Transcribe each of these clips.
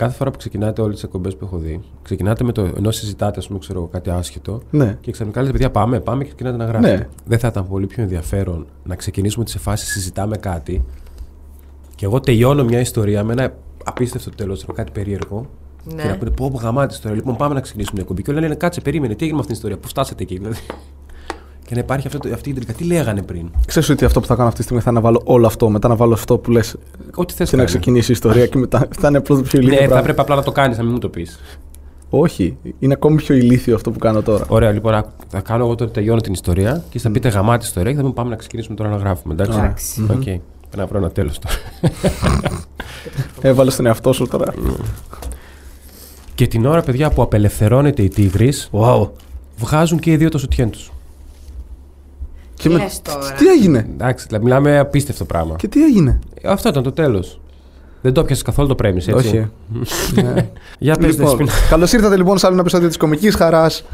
κάθε φορά που ξεκινάτε όλες τις εκπομπές που έχω δει, ξεκινάτε με το ενώ συζητάτε, ας πούμε, ξέρω, κάτι άσχετο. Ναι. Και ξαφνικά λέτε, παιδιά, πάμε, πάμε και ξεκινάτε να γράφετε. Ναι. Δεν θα ήταν πολύ πιο ενδιαφέρον να ξεκινήσουμε τη σε φάση συζητάμε κάτι και εγώ τελειώνω μια ιστορία με ένα απίστευτο τέλος, κάτι περίεργο. Ναι. Και να πούνε, πω, πω γαμάτη ιστορία. Λοιπόν, πάμε να ξεκινήσουμε μια εκπομπή. Και όλοι λένε, κάτσε, περίμενε, τι έγινε με αυτήν την ιστορία, πού φτάσατε εκεί, δηλαδή. Και να υπάρχει αυτό, το- αυτή η τελικά. Τι λέγανε πριν; Ξέρεις ότι αυτό που θα κάνω αυτή τη στιγμή θα είναι να βάλω όλο αυτό, μετά να βάλω αυτό που λες Ό,τι θες και να ξεκινήσει η ιστορία και μετά θα είναι απλώς πιο ηλίθιο. Ναι, θα πράγμα. πρέπει απλά να το κάνεις, να μην μου το πεις. Όχι, είναι ακόμη πιο ηλίθιο αυτό που κάνω τώρα. Ωραία, λοιπόν, άκου, θα κάνω εγώ τώρα τελειώνω την ιστορία και θα πείτε γαμάτη ιστορία και θα πούμε πάμε να ξεκινήσουμε τώρα να γράφουμε. Εντάξει. Εντάξει. Οκ. Πρέπει να βρω ένα τέλος τώρα. Έβαλες τον εαυτό σου τώρα. και την ώρα, παιδιά, που απελευθερώνεται η τίγρης, Wow. βγάζουν και οι δύο το σουτιέν τους. Και Τι με... λες τώρα. Τι έγινε, Εντάξει, δηλαδή μιλάμε απίστευτο πράγμα. και τι έγινε; Ε, Αυτό ήταν το τέλος. Δεν το πιάσε καθόλου το πρέμι, έτσι. Όχι. ναι. Για πες, Λοιπόν, Δεσπίνα. Καλώς ήρθατε λοιπόν σε άλλο ένα επεισόδιο της Κομικής Χαράς.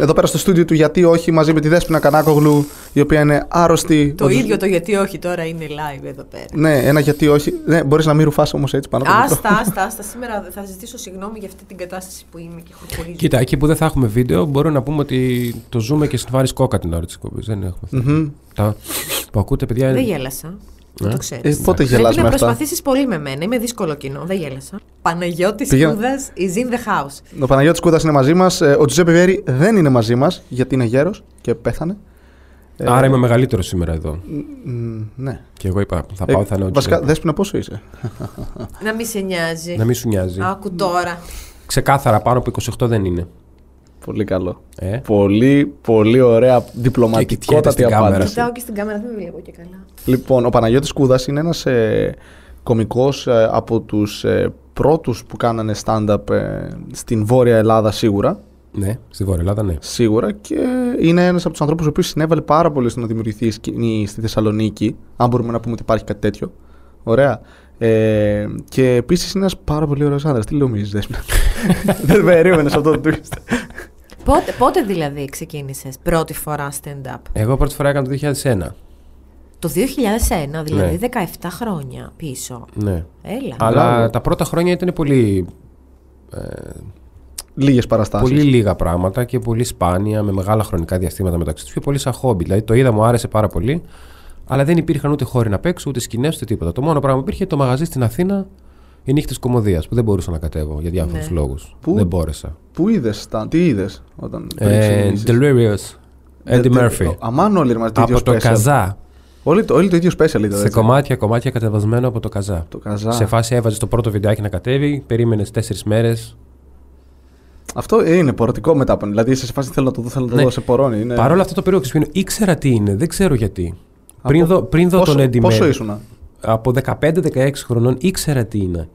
Εδώ πέρα στο στούντιο του Γιατί Όχι, μαζί με τη Δέσποινα Κανάκογλου, η οποία είναι άρρωστη. Το Όντως- ίδιο το γιατί όχι τώρα είναι live εδώ πέρα. Ναι, ένα γιατί όχι. Ναι, μπορείς να μην ρουφάς όμως έτσι πάνω από το μικρό. Άστα, άστα, άστα. Σήμερα θα ζητήσω συγγνώμη για αυτή την κατάσταση που είμαι και χωρίζω. Κοίτα, εκεί που δεν θα έχουμε βίντεο, μπορούμε να πούμε ότι το ζούμε και συμφάρει κόκα την ώρα της εκπομπής. Δεν έχουμε. Μμμ. Τα που ακούτε, παιδιά. Δεν είναι- γέλασα. Να Ε; το ξέρεις. Ε, πότε γελάς Πρέπει με να αυτά; προσπαθήσεις πολύ με μένα. Είμαι δύσκολο κοινό. Δεν γέλασα. Παναγιώτης Πήγα- Κούδα is in the house. Ο Παναγιώτης Κούδας είναι μαζί μας. Ο Τζουζέπε Βιέρη δεν είναι μαζί μας γιατί είναι γέρος και πέθανε. Ε, Άρα είμαι μεγαλύτερο σήμερα εδώ. μ, Ναι. Και εγώ είπα, θα Ε, πάω, θα είναι ο βασικά, Τζουζέπε. Δέσποινα πόσο είσαι; Να μην σε νοιάζει. Να μην σου νοιάζει. Άκου τώρα. Ξεκάθαρα πάνω από 28 δεν είναι. Πολύ καλό. Ε. Πολύ, πολύ ωραία κοιτιέται διπλωματικότατη στην κάμερα. απάντηση. Κοιτάω και στην κάμερα, δεν με βλέπω και καλά. Λοιπόν, ο Παναγιώτης Κούδας είναι ένας ε, κομικός ε, από τους ε, πρώτους που κάνανε stand-up ε, στην Βόρεια Ελλάδα σίγουρα. Ναι, στη Βόρεια Ελλάδα, ναι. Σίγουρα και είναι ένας από τους ανθρώπους ο οποίος συνέβαλε πάρα πολύ στο να δημιουργηθεί η σκηνή στη Θεσσαλονίκη, αν μπορούμε να πούμε ότι υπάρχει κάτι τέτοιο. Ωραία. Ε, και επίσης είναι ένας πάρα πολύ ωραίος άνδρας. Τι νομίζεις, Δέσποινα. Δεν περίμενες αυτό το twist. Πότε, πότε δηλαδή ξεκίνησες πρώτη φορά stand-up; Εγώ πρώτη φορά έκανα το 2001. Το 2001, δηλαδή Ναι. 17 χρόνια πίσω. Ναι. Έλα. Αλλά Μπράβο. τα πρώτα χρόνια ήταν πολύ, Λίγες παραστάσεις. πολύ λίγα πράγματα και πολύ σπάνια, με μεγάλα χρονικά διαστήματα μεταξύ τους. Πιο πολύ σαν χόμπι. Δηλαδή το είδα, μου άρεσε πάρα πολύ. Αλλά δεν υπήρχαν ούτε χώροι να παίξω, ούτε σκηνές, ούτε τίποτα. Το μόνο πράγμα που υπήρχε το μαγαζί στην Αθήνα, οι νύχτες κομμωδίας, που δεν μπορούσα να κατέβω για διάφορους Ναι. λόγους. Πού; Δεν μπόρεσα. Πού είδες, τα- τι είδες όταν πριν Ε, ξεκινήσεις; Delirious. Eddie Τε- τε- Murphy. Αμάν όλοι μας το ίδιο Από το special. Καζά. Όλοι το, όλοι το ίδιο special είδατε. Σε έτσι. κομμάτια, κομμάτια κατεβασμένο από το Καζά. Το Καζά. Σε φάση έβαζες το πρώτο βιντεάκι να κατέβει, περίμενες τέσσερις μέρες. Αυτό ε, είναι πορωτικό μετά. Δηλαδή είσαι σε φάση θέλω να το δω, θέλω να το Ναι. δω, σε πορώνει. Είναι... Παρ' όλα αυτό το περίεργο ξυπνino, ήξερα τι είναι, δεν ξέρω γιατί. Πριν Από- δω, πριν δω πόσο, τον Eddie Πόσο Murphy, ήσουνα; Από 15-16 χρονών ήξερα τι είναι.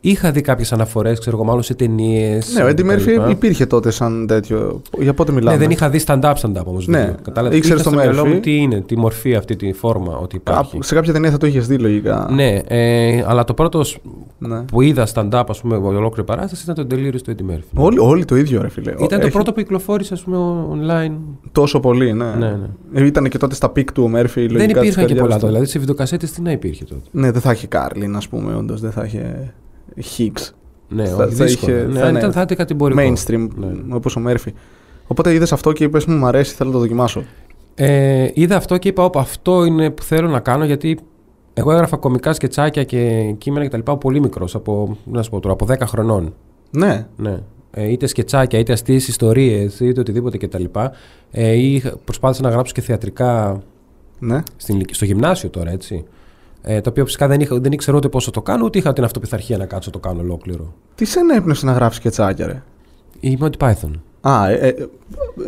Είχα δει κάποιες αναφορές, ξέρω εγώ, μάλλον σε ταινίες. Ναι, ο Eddie Murphy υπήρχε τότε σαν τέτοιο. Για πότε μιλάμε; Ναι, δεν είχα δει stand-up stand-up όμως. Ναι, Κατάλαβες; ήξερες Είχα το στο μυαλό Murphy; μου τι είναι, τη μορφή αυτή, τη φόρμα, ότι υπάρχει. Κάπου- σε κάποια ταινία θα το είχες δει λογικά. Ναι, ε, αλλά το πρώτος σ- Ναι. που είδα stand-up, ας πούμε, ολόκληρη παράσταση ήταν το Delirious του Eddie Murphy. Όλοι, όλοι το ίδιο, ρε φίλε. Ήταν το Έχει πρώτο που κυκλοφόρησε, ας πούμε, online. Τόσο πολύ, ναι. Ναι, ναι. Ε, Ήταν και τότε στα peak του ο Μέρφυ. Δεν λογικά, της υπήρχαν και καριέρας πολλά του. τότε. Δηλαδή σε βιντεοκασέτες τι να υπήρχε τότε. Ναι, δεν θα είχε Κάρλιν, ας πούμε, όντως. Δεν θα είχε Hicks. Ναι, Θα- όχι, θα δύσκολο. είχε- ναι, θα είναι ήταν, θα ήταν κατηγορικό. Mainstream, Ναι. όπως ο Μέρφυ. Οπότε είδες αυτό και είπες: Μου αρέσει, θέλω να το δοκιμάσω. Ε, είδα αυτό και είπα: Όπα, αυτό είναι που θέλω να κάνω γιατί εγώ έγραφα κωμικά σκετσάκια και κείμενα κτλ. από πολύ μικρός, από, να σου πω τώρα, από 10 χρονών. Ναι, Ναι. Ε, είτε σκετσάκια, είτε αστείε ιστορίες, είτε οτιδήποτε κτλ. Ε, ή προσπάθησα να γράψω και θεατρικά ναι. στην, ηλικία- στο γυμνάσιο τώρα, έτσι. Ε, το οποίο φυσικά δεν, είχα, δεν ήξερα ούτε πόσο το κάνω, ούτε είχα την αυτοπιθαρχία να κάτσω το κάνω ολόκληρο. Τι σε ενέπνευσε να γράψει και τσάκια, ρε; Η Monty Python. Α, ε, ε,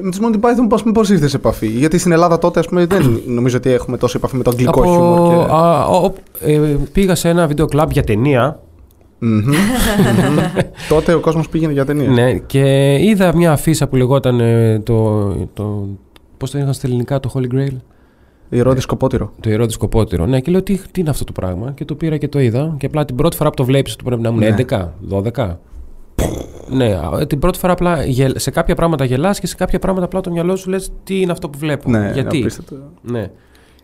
με του Monty Python πώς, πώς ήρθες σε επαφή; Γιατί στην Ελλάδα τότε, ας πούμε, δεν νομίζω ότι έχουμε τόσο επαφή με το αγγλικό χιούμορ. Και... α, ο- ο- ε, πήγα σε ένα βίντεο κλαμπ για ταινία Μμμ. Μμμ. τότε ο κόσμος πήγαινε για ταινίες. ναι, και είδα μια αφίσα που λεγόταν ε, το, το, πώς το είχαν στα ελληνικά το Holy Grail. Ηρώδη σκοπότηρο. Το ιερό δισκοπότηρο. Ναι, και λέω τι, τι είναι αυτό το πράγμα; Και το πήρα και το είδα. Και απλά την πρώτη φορά που το βλέπεις, του πρέπει να ήμουν Ναι. 11, 12. Ναι, α, την πρώτη φορά απλά γελ- σε κάποια πράγματα γελάς και σε κάποια πράγματα απλά το μυαλό σου λες τι είναι αυτό που βλέπω; Ναι, Γιατί; απίστευτο. Ναι.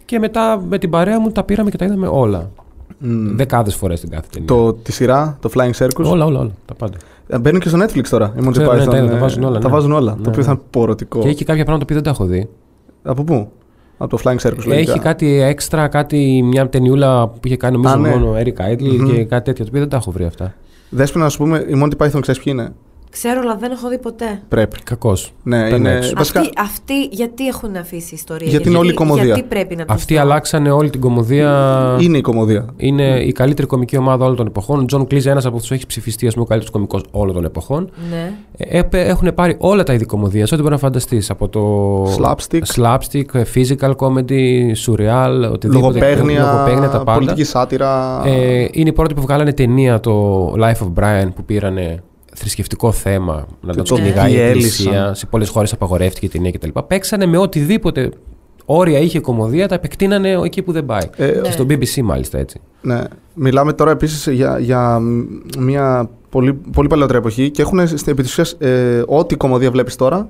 Και μετά με την παρέα μου τα πήραμε και τα είδαμε όλα. Μμ. Δεκάδες φορές την κάθε ταινία. Το, τη σειρά, το Flying Circus; Όλα, όλα, όλα. Τα πάντα. Ε, Μπαίνουν και στο Netflix τώρα. Οι Monty Ξέρω, ναι, Python, τα- τα ε, βάζουν όλα, Τα ναι. βάζουν όλα. Ναι, Το οποίο ναι. θα είναι πορωτικό. Και έχει και κάποια πράγματα που δεν τα έχω δει. Από πού; Από το Flying Circus. λογικά. Έχει κάτι έξτρα, κάτι, μια ταινιούλα που είχε κάνει νομίζω Α, ναι. μόνο ο Eric Idle Μμμ. και κάτι τέτοιο. Το οποίο δεν τα έχω βρει αυτά. Δέσποινα, να σου πούμε, οι Monty Python ξέρεις ποιοι είναι; Ξέρω, αλλά δεν έχω δει ποτέ. Πρέπει. Κακός. Ναι, Ήταν είναι. έξω. Βασικά, Αυτοί, αυτοί γιατί έχουν αφήσει ιστορία; Γιατί είναι όλη η κωμωδία. Γιατί πρέπει να τους Αυτοί δω; αλλάξανε όλη την κωμωδία. είναι η κωμωδία. Είναι η καλύτερη κωμική ομάδα όλων των εποχών. Ο Τζον Κλίζ, ένας από αυτούς έχει ψηφιστεί, ας πούμε, ο καλύτερος κωμικός όλων των εποχών. Ναι. Ε, έπε- έχουν πάρει όλα τα είδη κωμωδίας, ό,τι μπορεί να φανταστείς. Από το. Slapstick. slapstick, physical comedy, surreal, οτιδήποτε. Λογοπαίγνια, λογοπαίγνια, τα πάντα. πολιτική σάτιρα. Ε, είναι οι πρώτοι που βγάλανε ταινία το Life of Brian που πήρανε θρησκευτικό θέμα να Και το το κυνηγάει η διέλυσαν. Εκκλησία. Σε πολλές χώρες απαγορεύτηκε η ταινία κτλ. Παίξανε με οτιδήποτε όρια είχε η κομμωδία, τα επεκτείνανε εκεί που δεν πάει. Ε, Και Ναι. στο BBC μάλιστα έτσι. Ναι. Μιλάμε τώρα επίσης για, για μια πολύ, πολύ παλαιότερη εποχή και έχουν στην επί της ουσίας, ε, ό,τι κομμωδία βλέπεις τώρα ε,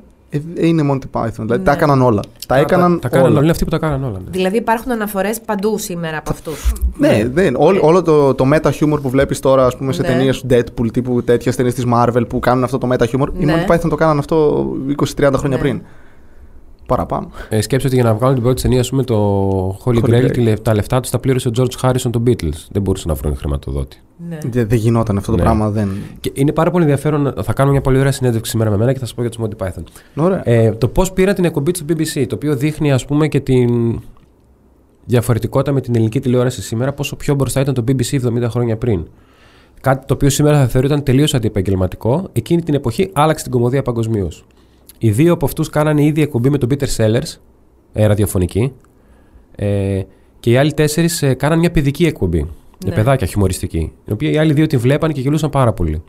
είναι Monty Python. Δηλαδή Ναι. τα έκαναν όλα. Τα έκαναν τα, τα κάνανε όλα. όλα. Είναι αυτοί που τα κάνανε όλα. ναι. Δηλαδή υπάρχουν αναφορές παντού σήμερα από αυτούς. Ναι, δεν. Όλο, όλο το, το meta humor που βλέπεις τώρα, ας πούμε, σε Ναι. ταινίες του Deadpool τύπου τέτοιες ταινίες της Marvel που κάνουν αυτό το meta humor. Οι Ναι. Monty Python το κάναν αυτό 20-30 χρόνια Ναι. πριν. Παραπάνω. Ε, σκέψτε ότι για να βγάλουν την πρώτη ταινία, ας πούμε, το Holy Holy Grail, Grail. τη λε- τα λεφτά τους τα πλήρωσε ο George Harrison των Beatles. Δεν μπορούσε να βρουν χρηματοδότη. Ναι. Δεν, δεν γινόταν αυτό το Ναι. πράγμα. Δεν... Και είναι πάρα πολύ ενδιαφέρον. Θα κάνουμε μια πολύ ωραία συνέντευξη σήμερα με μένα και θα σας πω για τους Monty Python. Ωραία. Ε, το πώς πήραν την εκπομπή του BBC, το οποίο δείχνει ας πούμε και την διαφορετικότητα με την ελληνική τηλεόραση σήμερα, πόσο πιο μπροστά ήταν το BBC 70 χρόνια πριν. Κάτι το οποίο σήμερα θα θεωρείται τελείως αντιεπαγγελματικό, εκείνη την εποχή άλλαξε την κομμωδία παγκοσμίως. Οι δύο από αυτούς κάνανε ήδη εκπομπή με τον Peter Sellers, ε, ραδιοφωνική, ε, και οι άλλοι τέσσερις ε, κάναν μια παιδική εκπομπή. Για Ναι. παιδάκια χιουμοριστική. Την οποία οι άλλοι δύο την βλέπαν και γελούσαν πάρα πολύ.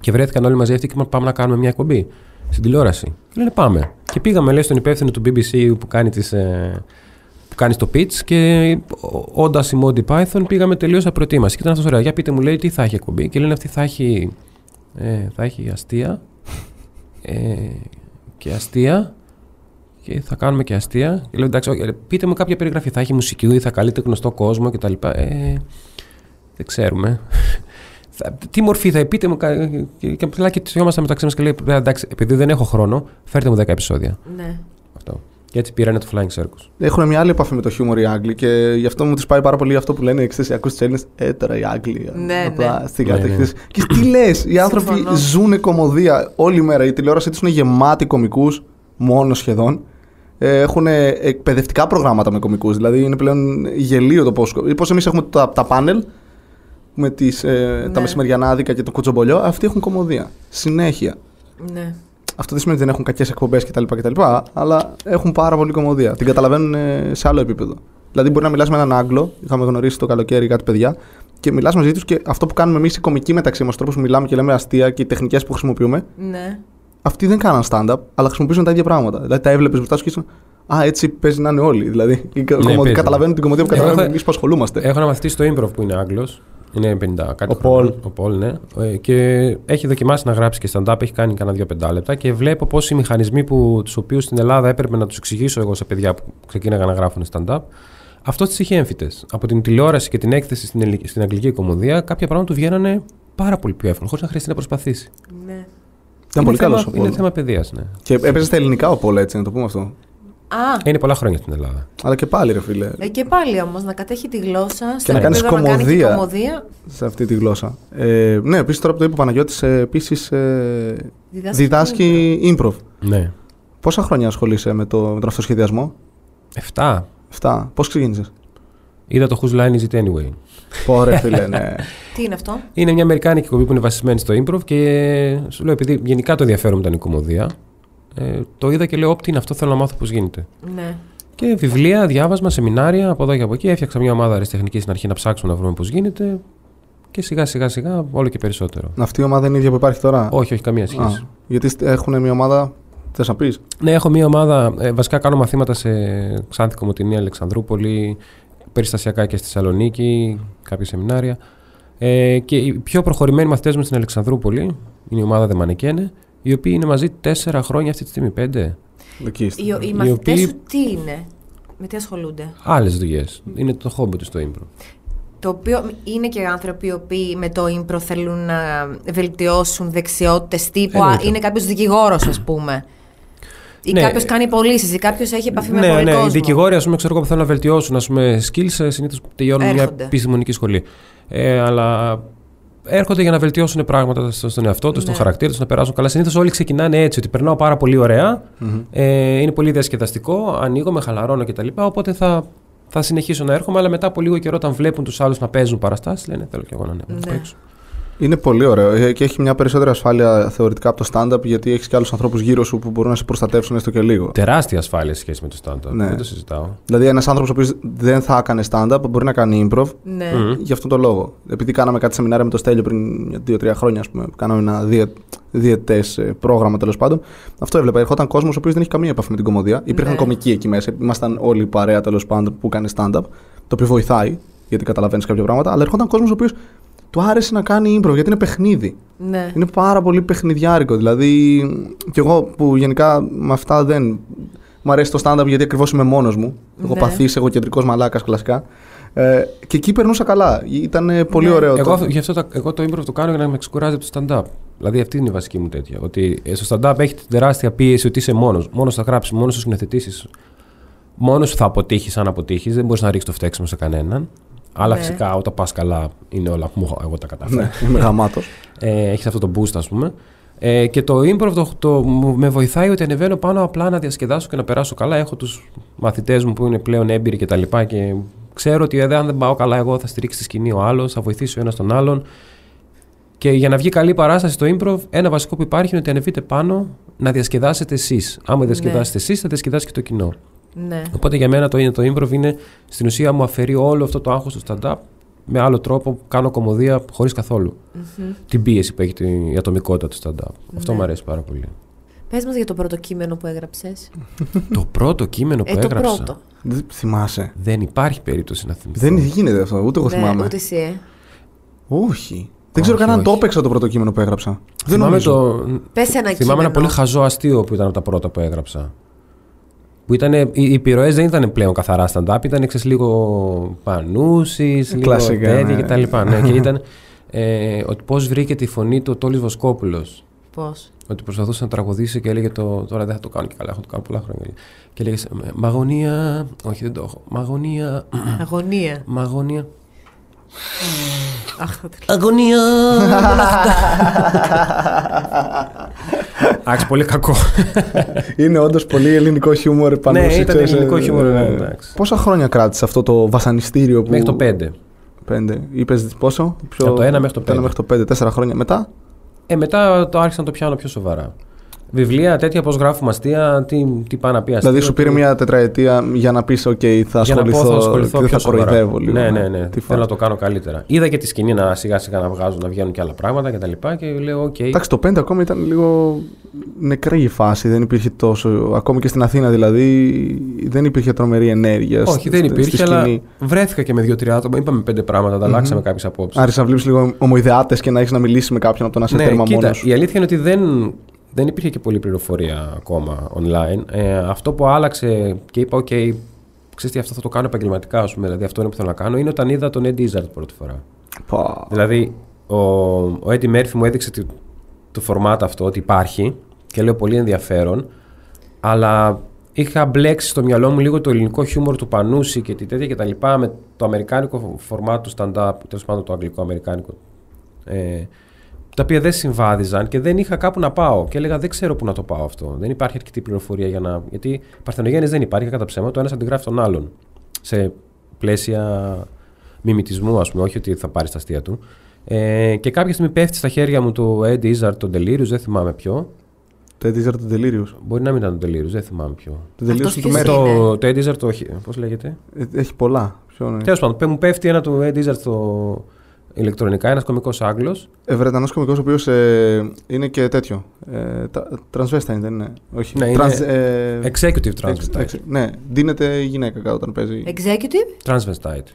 Και βρέθηκαν όλοι μαζί αυτοί και είπαν: Πάμε να κάνουμε μια εκπομπή στην τηλεόραση. Και λένε Πάμε. Και πήγαμε, λέει, στον υπεύθυνο του BBC που κάνει, τις, ε, που κάνει το pitch και όντας η Monty Python πήγαμε τελείω απροετοίμαστοι. Και ήταν αυτός ωραία. Για πείτε μου, λέει, τι θα έχει εκπομπή. Και λένε αυτή θα έχει, ε, θα έχει αστεία. Ε, και αστεία. Και θα κάνουμε και αστεία. Και λέω εντάξει, όχι, ε, πείτε μου κάποια περιγραφή. Θα έχει μουσική ή θα καλείτε γνωστό κόσμο κτλ. Ε, δεν ξέρουμε. Θα- Τι μορφή θα πείτε μου. κα- Και και απλά και τυχόμαστε μεταξύ μας και λέει: «Παιδιά, Εντάξει, επειδή δεν έχω χρόνο, φέρτε μου 10 επεισόδια. ναι. Αυτό. Και έτσι πήρανε το Flying Circus. Έχουν μια άλλη επαφή με το χιούμορ οι Άγγλοι και γι' αυτό μου τους πάει πάρα πολύ αυτό που λένε εξής. Ακούς του Έλληνες, ε, τώρα οι Άγγλοι. Ναι, απλά ναι. στην Ναι, κατεύθυνση. ναι. Και τι λες, οι άνθρωποι Συμφωνώ. ζουν κομμωδία όλη μέρα. Η τηλεόρασή τους είναι γεμάτη κομικούς, μόνο σχεδόν. Ε, Έχουν εκπαιδευτικά προγράμματα με κομικούς. Δηλαδή είναι πλέον γελίο το πώ. Πώς εμείς έχουμε τα, τα πάνελ με τις, ε, τα Ναι. μεσημεριανάδικα και το κουτσομπολιό, αυτοί έχουν κομμωδία. Συνέχεια. ναι. Αυτό δεν σημαίνει ότι δεν έχουν κακές εκπομπές κτλ, κτλ. Αλλά έχουν πάρα πολύ κομμωδία. Την καταλαβαίνουν ε, σε άλλο επίπεδο. Δηλαδή, μπορεί να μιλάς με έναν Άγγλο, είχαμε γνωρίσει το καλοκαίρι κάτι παιδιά, και μιλάς μαζί τους και αυτό που κάνουμε εμείς οι κομικοί μεταξύ μας, ο τρόπος που μιλάμε και λέμε αστεία και οι τεχνικές που χρησιμοποιούμε, ναι. αυτοί δεν κάναν stand-up, αλλά χρησιμοποιούσαν τα ίδια πράγματα. Δηλαδή, τα έβλεπες μπροστά σου και ήσουν, Α, έτσι παίζει να είναι όλοι. Δηλαδή, η κομμωδία- παίζει. καταλαβαίνουν την κομμωδία που Εγώ καταλαβαίνουμε έχω- εμείς που ασχολούμαστε. Έχω ένα μαθητή στο Improv που είναι Άγγλος. Είναι 50 κάτι Ο χρονών. Πολ. Ο Πολ, ναι. Ε, Και έχει δοκιμάσει να γράψει και stand-up, έχει κάνει κανένα δύο πεντάλεπτα και βλέπω πώς οι μηχανισμοί που, τους οποίους στην Ελλάδα έπρεπε να τους εξηγήσω εγώ σε παιδιά που ξεκίναγαν να γράφουν stand-up, αυτό τι είχε έμφυτες. Από την τηλεόραση και την έκθεση στην, ελλη- στην αγγλική κομμωδία, κάποια πράγματα του βγαίνανε πάρα πολύ πιο εύκολα, χωρίς να χρειαστεί να προσπαθήσει. ναι. Ήταν πολύ θέμα, καλός ο Είναι Πολ. θέμα παιδείας, ναι. Και έπαιζε στα ελληνικά ο Πολ, έτσι, να το πούμε αυτό. Α, Είναι πολλά χρόνια στην Ελλάδα. Αλλά και πάλι, ρε φίλε, ε, και πάλι όμως να κατέχει τη γλώσσα. στο να κάνεις επίπεδο Να κάνει και κομμωδία. κομμωδία. σε αυτή τη γλώσσα. Ε, ναι, επίσης τώρα που το είπε ο Παναγιώτης, επίσης ε, Διδάσκει διδάσκει improv. Ναι. Πόσα χρόνια ασχολείσαι με, το, με τον αυτοσχεδιασμό, Εφτά. 7. Πώς ξεκίνησες; Είδα το Whose Line Is It Anyway. Πόρε, φίλε, ναι. Τι είναι αυτό; Είναι μια αμερικάνικη κομπή που είναι βασισμένη στο improv και σου λέω επειδή γενικά το ενδιαφέρον μου ήταν η κομμωδία, ε, το είδα και λέω: Όπτι είναι αυτό, θέλω να μάθω πώς γίνεται. Ναι. Και βιβλία, διάβασμα, σεμινάρια από εδώ και από εκεί. Έφτιαξα μια ομάδα αριστεχνικής στην αρχή να ψάξουμε να βρούμε πώς γίνεται. Και σιγά σιγά σιγά όλο και περισσότερο. Αυτή η ομάδα είναι η ίδια που υπάρχει τώρα; Όχι, όχι, καμία σχέση. Α, γιατί στε- έχουν μια ομάδα. Θες να πεις; Ναι, έχω μια ομάδα. Ε, βασικά κάνω μαθήματα σε Ξάνθη Κομωτινή, Αλεξανδρούπολη, περιστασιακά και στη Θεσσαλονίκη, κάποια σεμινάρια. Ε, και οι πιο προχωρημένοι μαθητές μου στην Αλεξανδρούπολη είναι η ομάδα Δεμανικένε, οι οποίοι είναι μαζί τέσσερα χρόνια αυτή τη στιγμή, πέντε. Εκεί. είστε. Οι, οι Οι μαθητές οποίοι- σου τι είναι, με τι ασχολούνται; Άλλες δουλειές. Είναι το χόμπι τους στο improv. Το οποίο είναι και άνθρωποι οι οποίοι με το impro θέλουν να βελτιώσουν δεξιότητες τύπου. α, Εννοείται. είναι κάποιος δικηγόρος, ας πούμε. Ή Ναι. κάποιος κάνει πωλήσεις, ή κάποιος έχει επαφή με ναι, πολύ ναι, κόσμο. οι δικηγόροι, ας πούμε, ξέρω εγώ, που θέλουν να βελτιώσουν ας πούμε, skills, συνήθως τελειώνουν μια Έρχονται. επιστημονική σχολή. Ε, αλλά έρχονται για να βελτιώσουν πράγματα στο- στον εαυτό τους, στον Ναι. χαρακτήρα τους, να περάσουν καλά. Συνήθως όλοι ξεκινάνε έτσι, ότι περνάω πάρα πολύ ωραία, ε, είναι πολύ διασκεδαστικό, ανοίγω, με χαλαρώνω κτλ. Οπότε θα, θα συνεχίσω να έρχομαι, αλλά μετά από λίγο καιρό, όταν βλέπουν τους άλλους να παίζουν παραστάσεις, λένε Θέλω και εγώ να ανέβω να Ναι. παίξω. Είναι πολύ ωραίο ε, και έχει μια περισσότερη ασφάλεια θεωρητικά από το stand-up γιατί έχεις και άλλους ανθρώπους γύρω σου που μπορούν να σε προστατεύσουν έστω και λίγο. Τεράστια ασφάλεια σε σχέση με το stand-up. Ναι. Δεν το συζητάω. Δηλαδή, ένας άνθρωπος ο οποίος δεν θα έκανε stand-up μπορεί να κάνει improv Ναι. Μμμ. για αυτόν τον λόγο. Επειδή κάναμε κάτι σεμινάρια με το Στέλιο πριν 2-3 χρόνια, ας πούμε, που κάναμε ένα δύο, διετέ πρόγραμμα τέλος πάντων. Αυτό έβλεπα. Ερχόταν κόσμος ο οποίος δεν έχει καμία επαφή με την κομμωδία. Υπήρχαν Ναι. κομικοί εκεί μέσα. Ήμασταν όλοι παρέα τέλος πάντων που κάνει stand-up. Το οποίο βοηθάει γιατί καταλαβαίνεις κάποια πράγματα. Αλλά ερχόταν κόσμος ο οποίος του άρεσε να κάνει improv γιατί είναι παιχνίδι. ναι. Είναι πάρα πολύ παιχνιδιάρικο. Δηλαδή, κι εγώ που γενικά με αυτά δεν. Μου αρέσει το stand-up γιατί ακριβώς είμαι μόνος μου. Εγώ Ναι. παθή, εγωκεντρικό μαλάκας κλασικά. Ε, και εκεί περνούσα καλά. Ήταν ε, πολύ Ναι. ωραίο. Εγώ, το... γι' αυτό το, εγώ το improv το κάνω για να με ξεκουράζει από το stand-up. Δηλαδή αυτή είναι η βασική μου τέτοια. Ότι ε, στο stand-up έχει την τεράστια πίεση ότι είσαι μόνος. Μόνος θα γράψεις, μόνος θα σκηνοθετήσεις. Μόνος σου θα αποτύχεις αν αποτύχεις. Δεν μπορείς να ρίξεις το φταίξιμο σε κανέναν. Αλλά Ναι. φυσικά όταν πας καλά είναι όλα μου. Εγώ τα κατάφερα. ναι, είμαι γαμάτος. ε, έχεις αυτό το boost, ας πούμε. Ε, και το improv το, το, μου- με βοηθάει ότι ανεβαίνω πάνω απλά να διασκεδάσω και να περάσω καλά. Έχω τους μαθητές μου που είναι πλέον έμπειροι και τα λοιπά και ξέρω ότι ε, αν δεν πάω καλά, εγώ θα στηρίξει τη σκηνή ο άλλος, θα βοηθήσει ο ένας τον άλλον. Και για να βγει καλή παράσταση στο improv, ένα βασικό που υπάρχει είναι ότι ανεβείτε πάνω να διασκεδάσετε εσείς. Άμα διασκεδάσετε εσείς, θα διασκεδάσει και το κοινό. Ναι. Οπότε για μένα το, είναι, το improv είναι στην ουσία μου αφαιρεί όλο αυτό το άγχος του stand-up με άλλο τρόπο. Κάνω κομμωδία χωρίς καθόλου Μμμ. την πίεση που έχει η ατομικότητα του stand-up. Αυτό Ναι. μου αρέσει πάρα πολύ. Πες μας για το πρώτο κείμενο που έγραψες. το πρώτο κείμενο που Ε, το έγραψα. πρώτο. Δεν θυμάσαι. Δεν υπάρχει περίπτωση να θυμηθώ. Δεν γίνεται αυτό, ούτε εγώ Ναι, θυμάμαι. ούτε εσύ, ε. Όχι. Δεν ξέρω Όχι, καν αν το όχι. έπαιξα το πρώτο κείμενο που έγραψα. Δεν Θυμάμαι, νομίζω. το... Πες ένα θυμάμαι κείμενο. ένα πολύ χαζό αστείο που ήταν από τα πρώτα που έγραψα. Που ήταν, οι, οι επιρροέ δεν ήταν πλέον καθαρά stand-up, ήταν ξέρεις, λίγο πανούσης, λίγο Κλασικά, τέτοια ναι. κτλ. ναι, και ήταν ε, ότι πώς βρήκε τη φωνή του ο Τόλης Βοσκόπουλος. Πώς; Ότι προσπαθούσε να τραγουδήσει και έλεγε το, τώρα δεν θα το κάνω και καλά, έχω το κάνω πολλά χρόνια. Και έλεγε Μαγωνία. Όχι, δεν το έχω. Μαγωνία. Αγωνία. Μαγωνία. Αχ, θα τρελαθώ. Αγωνία. Εντάξει, πολύ κακό. Είναι όντως πολύ ελληνικό χιούμορ πάνω Ναι, σε- ήταν ξέρεις, ελληνικό ε, χιούμορ, ε, ναι, εντάξει. Πόσα χρόνια κράτησες αυτό το βασανιστήριο που. Μέχρι το 5. Πέντε. Είπες πόσο; Πιο... Από το ένα μέχρι το από ένα πέντε. μέχρι το πέντε. Τέσσερα χρόνια μετά; Ε, μετά το άρχισα να το πιάνω πιο σοβαρά. Βιβλία τέτοια πώς γράφουμε αστεία, τι, τι πάει να πει αστεία. δηλαδή σου πήρε τι- μια τετραετία για να πεις: OK, θα για να ασχοληθώ. πω θα ασχοληθώ δεν πιο θα κοροϊδεύω λίγο. Ναι, ναι, ναι. Τι Θέλω να φάση. το κάνω καλύτερα. Είδα και τη σκηνή να σιγά σιγά να βγάζουν, να βγαίνουν και άλλα πράγματα κτλ. Και, τα λοιπά και λέω: OK. Εντάξει, το 5 ακόμα ήταν λίγο νεκρή η φάση. Δεν υπήρχε τόσο. Ακόμη και στην Αθήνα δηλαδή δεν υπήρχε τρομερή ενέργεια. Όχι, στη- δεν στη υπήρχε, αλλά σκηνή. βρέθηκα και με δύο-τρία άτομα. Είπαμε πέντε πράγματα, ανταλλάξαμε mm-hmm. κάποιες απόψεις. Άρχισε να βλέπεις λίγο ομοειδεάτες και να έχεις να μιλήσεις με κάποιον από το να είσαι ναι, τέρμα κοίτα, μόνος σου. η αλήθεια είναι ότι δεν, δεν υπήρχε και πολλή πληροφορία ακόμα online. Ε, αυτό που άλλαξε και είπα: OK, ξέρεις τι, αυτό θα το κάνω επαγγελματικά, ας πούμε, δηλαδή αυτό είναι που θέλω να κάνω, είναι όταν είδα τον Eddie Izzard πρώτη φορά. Πα. Δηλαδή, ο, ο Eddie Murphy μου έδειξε το, το φορμάτ αυτό ότι υπάρχει και λέω πολύ ενδιαφέρον, αλλά είχα μπλέξει στο μυαλό μου λίγο το ελληνικό χιούμορ του Πανούση και τη τέτοια και τα λοιπά με το αμερικάνικο φορμάτ του stand-up, τέλος πάντων το αγγλικό-αμερικάνικο. Ε, τα οποία δεν συμβάδιζαν και δεν είχα κάπου να πάω. Και έλεγα: Δεν ξέρω πού να το πάω αυτό. Δεν υπάρχει αρκετή πληροφορία για να. Γιατί παρθενογέννης δεν υπάρχει κατά ψέμα. Το ένας αντιγράφει τον άλλον. Σε πλαίσια μιμητισμού, ας πούμε, όχι ότι θα πάρεις τα αστεία του. Ε, και κάποια στιγμή πέφτει στα χέρια μου το Eddie Izzard, τον Delirious, δεν θυμάμαι ποιο. Το Eddie Izzard του Delirious. Μπορεί να μην ήταν τον Delirious, δεν θυμάμαι ποιο. Το Delirious Αυτός του ποιος Μέρι. είναι; Το, το Eddie Izzard, το. Πώς λέγεται; Ε, Έχει πολλά. Ποιο είναι; Τέλος πάντων, μου πέφτει ένα του Eddie Izzard στο ηλεκτρονικά, ένας κωμικός Άγγλος. Ε, Βρετανός κωμικός ο οποίος ε, είναι και τέτοιο. Ε, τα- Transvestite δεν είναι. Όχι. Ναι, είναι ε, Executive εξ- Transvestite. εξ- ναι, δίνεται η γυναίκα κάτω όταν παίζει. Executive; Transvestite.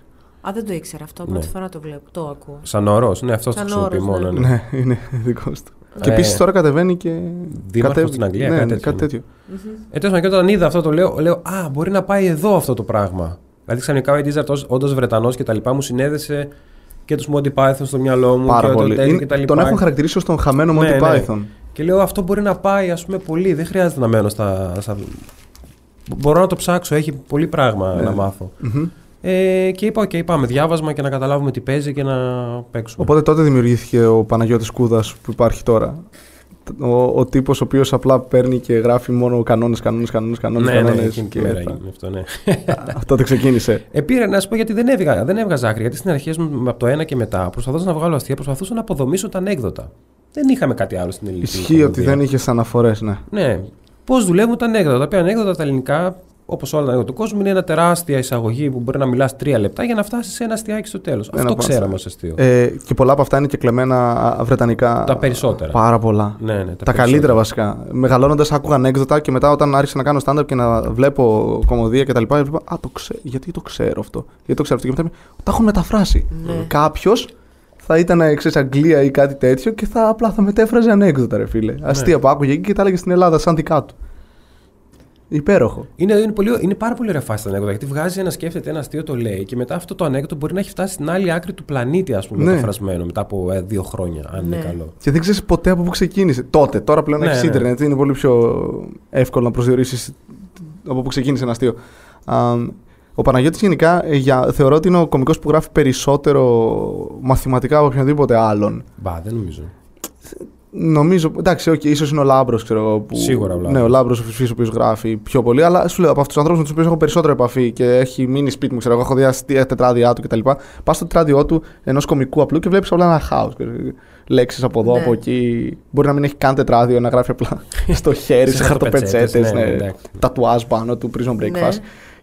Α, δεν το ήξερα αυτό. Ναι. Πρώτη φορά το βλέπω. Το ακούω. Σαν όρος, ναι, αυτό το Σαν χρησιμοποιεί όρος, μόνο. ναι. Ναι. Ναι, είναι δικό του. Και Ε, επίσης τώρα κατεβαίνει και. Δήμαρχος στην Αγγλία, ναι, κάτι ναι, τέτοιο. κάτι τέτοιο. Ε, τέλος πάντων, και όταν είδα αυτό το λέω, λέω Α, μπορεί να πάει εδώ αυτό το πράγμα. Δηλαδή ξαφνικά ο Ed όντως Βρετανός και τα λοιπά μου συνέδεσε και τους Monty Python στο μιαλό μου Πάρα και πολύ. τον Ted Είναι- και τα λοιπά. τον έχουν χαρακτηρίσει ως τον χαμένο Monty Ναι, ναι. Python. Και λέω αυτό μπορεί να πάει ας πούμε πολύ. Δεν χρειάζεται να μένω στα. στα... Μπορώ να το ψάξω, έχει πολύ πράγμα Ναι. να μάθω. Μμμ. Ε, και είπα, OK, πάμε διάβασμα και να καταλάβουμε τι παίζει και να παίξουμε. Οπότε τότε δημιουργήθηκε ο Παναγιώτης Κούδας που υπάρχει τώρα. Ο, ο τύπος ο οποίος απλά παίρνει και γράφει μόνο κανόνες, κανόνες, κανόνες, κανόνες, ναι, ναι, κανόνες εκείνη τη και μέρα αυτά. έγινε αυτό, ναι. τότε ξεκίνησε. Ε, πήρα να σου πω γιατί δεν έβγαζα, δεν έβγαζα άκρη. Γιατί στην αρχή μου από το ένα και μετά προσπαθούσα να βγάλω αστεία, προσπαθούσα να αποδομήσω τα ανέκδοτα. Δεν είχαμε κάτι άλλο στην ελληνική. Ισχύει ότι κομμωδία. δεν είχες αναφορές, ναι. Ναι. Πώς δουλεύουν τα ανέκδοτα. Τα οποία ανέκδοτα τα ελληνικά, όπως όλα τα ανέκδοτα του κόσμου, είναι ένα τεράστια εισαγωγή που μπορεί να μιλάς τρία λεπτά για να φτάσεις σε ένα αστιάκι στο τέλος. Ένα Αυτό πάσα. ξέραμε ως αστείο. Ε, και πολλά από αυτά είναι και κλεμμένα α, βρετανικά. Τα περισσότερα. Πάρα πολλά. ναι, ναι, Τα, περισσότερα. καλύτερα βασικά. Μεγαλώνοντας, άκουγα ανέκδοτα και μετά όταν άρχισα να κάνω stand-up και να βλέπω κομμωδία κτλ. Έβλεπα, Α, το ξέ... γιατί το ξέρω αυτό; Γιατί το ξέρω αυτό; Και μετά μου, τα έχουν μεταφράσει. Ναι. Κάποιος θα ήταν ξέρεις, Αγγλία ή κάτι τέτοιο και θα απλά θα μετέφραζε ανέκδοτα, ρε φίλε. Ναι. Αστεία που άκουγε εκεί και τα έλεγε στην Ελλάδα σαν δικά του. Υπέροχο. Είναι, είναι, πολύ, είναι πάρα πολύ ωραία φάση τα ανέκδοτα. Γιατί βγάζει ένα, σκέφτεται ένα αστείο, το λέει και μετά αυτό το ανέκδοτο μπορεί να έχει φτάσει στην άλλη άκρη του πλανήτη, ας πούμε, Ναι. μεταφρασμένο μετά από ε, δύο χρόνια, αν Ναι. είναι καλό. Και δεν ξέρεις ποτέ από πού ξεκίνησε. Τότε, τώρα πλέον Ναι, έχεις ναι. ίντερνετ, είναι πολύ πιο εύκολο να προσδιορίσεις από πού ξεκίνησε ένα αστείο. Α, ο Παναγιώτης γενικά ε, για, θεωρώ ότι είναι ο κωμικός που γράφει περισσότερο μαθηματικά από οποιονδήποτε άλλον. Μπα, δεν νομίζω. Νομίζω, εντάξει, okay, ίσως είναι ο Λάμπρος, ξέρω εγώ. Που, Σίγουρα ο Λάμπρος. Ναι, ο Λάμπρος ο Φυσφής, ο οποίος γράφει πιο πολύ. Αλλά σου λέω από αυτούς τους ανθρώπους με τους οποίους έχω περισσότερο επαφή και έχει μείνει σπίτι μου, ξέρω εγώ, έχω δει αστεία τετράδια του κτλ. Πας στο τετράδιο του ενός κομικού απλού και βλέπεις απλά ένα χάος. Λέξεις από εδώ, Ναι. από εκεί. Μπορεί να μην έχει καν τετράδιο, να γράφει απλά στο χέρι, σε χαρτοπετσέτες. ναι, Ναι, ναι, εντάξει. τατουάζ πάνω του, prison breakfast. Ναι.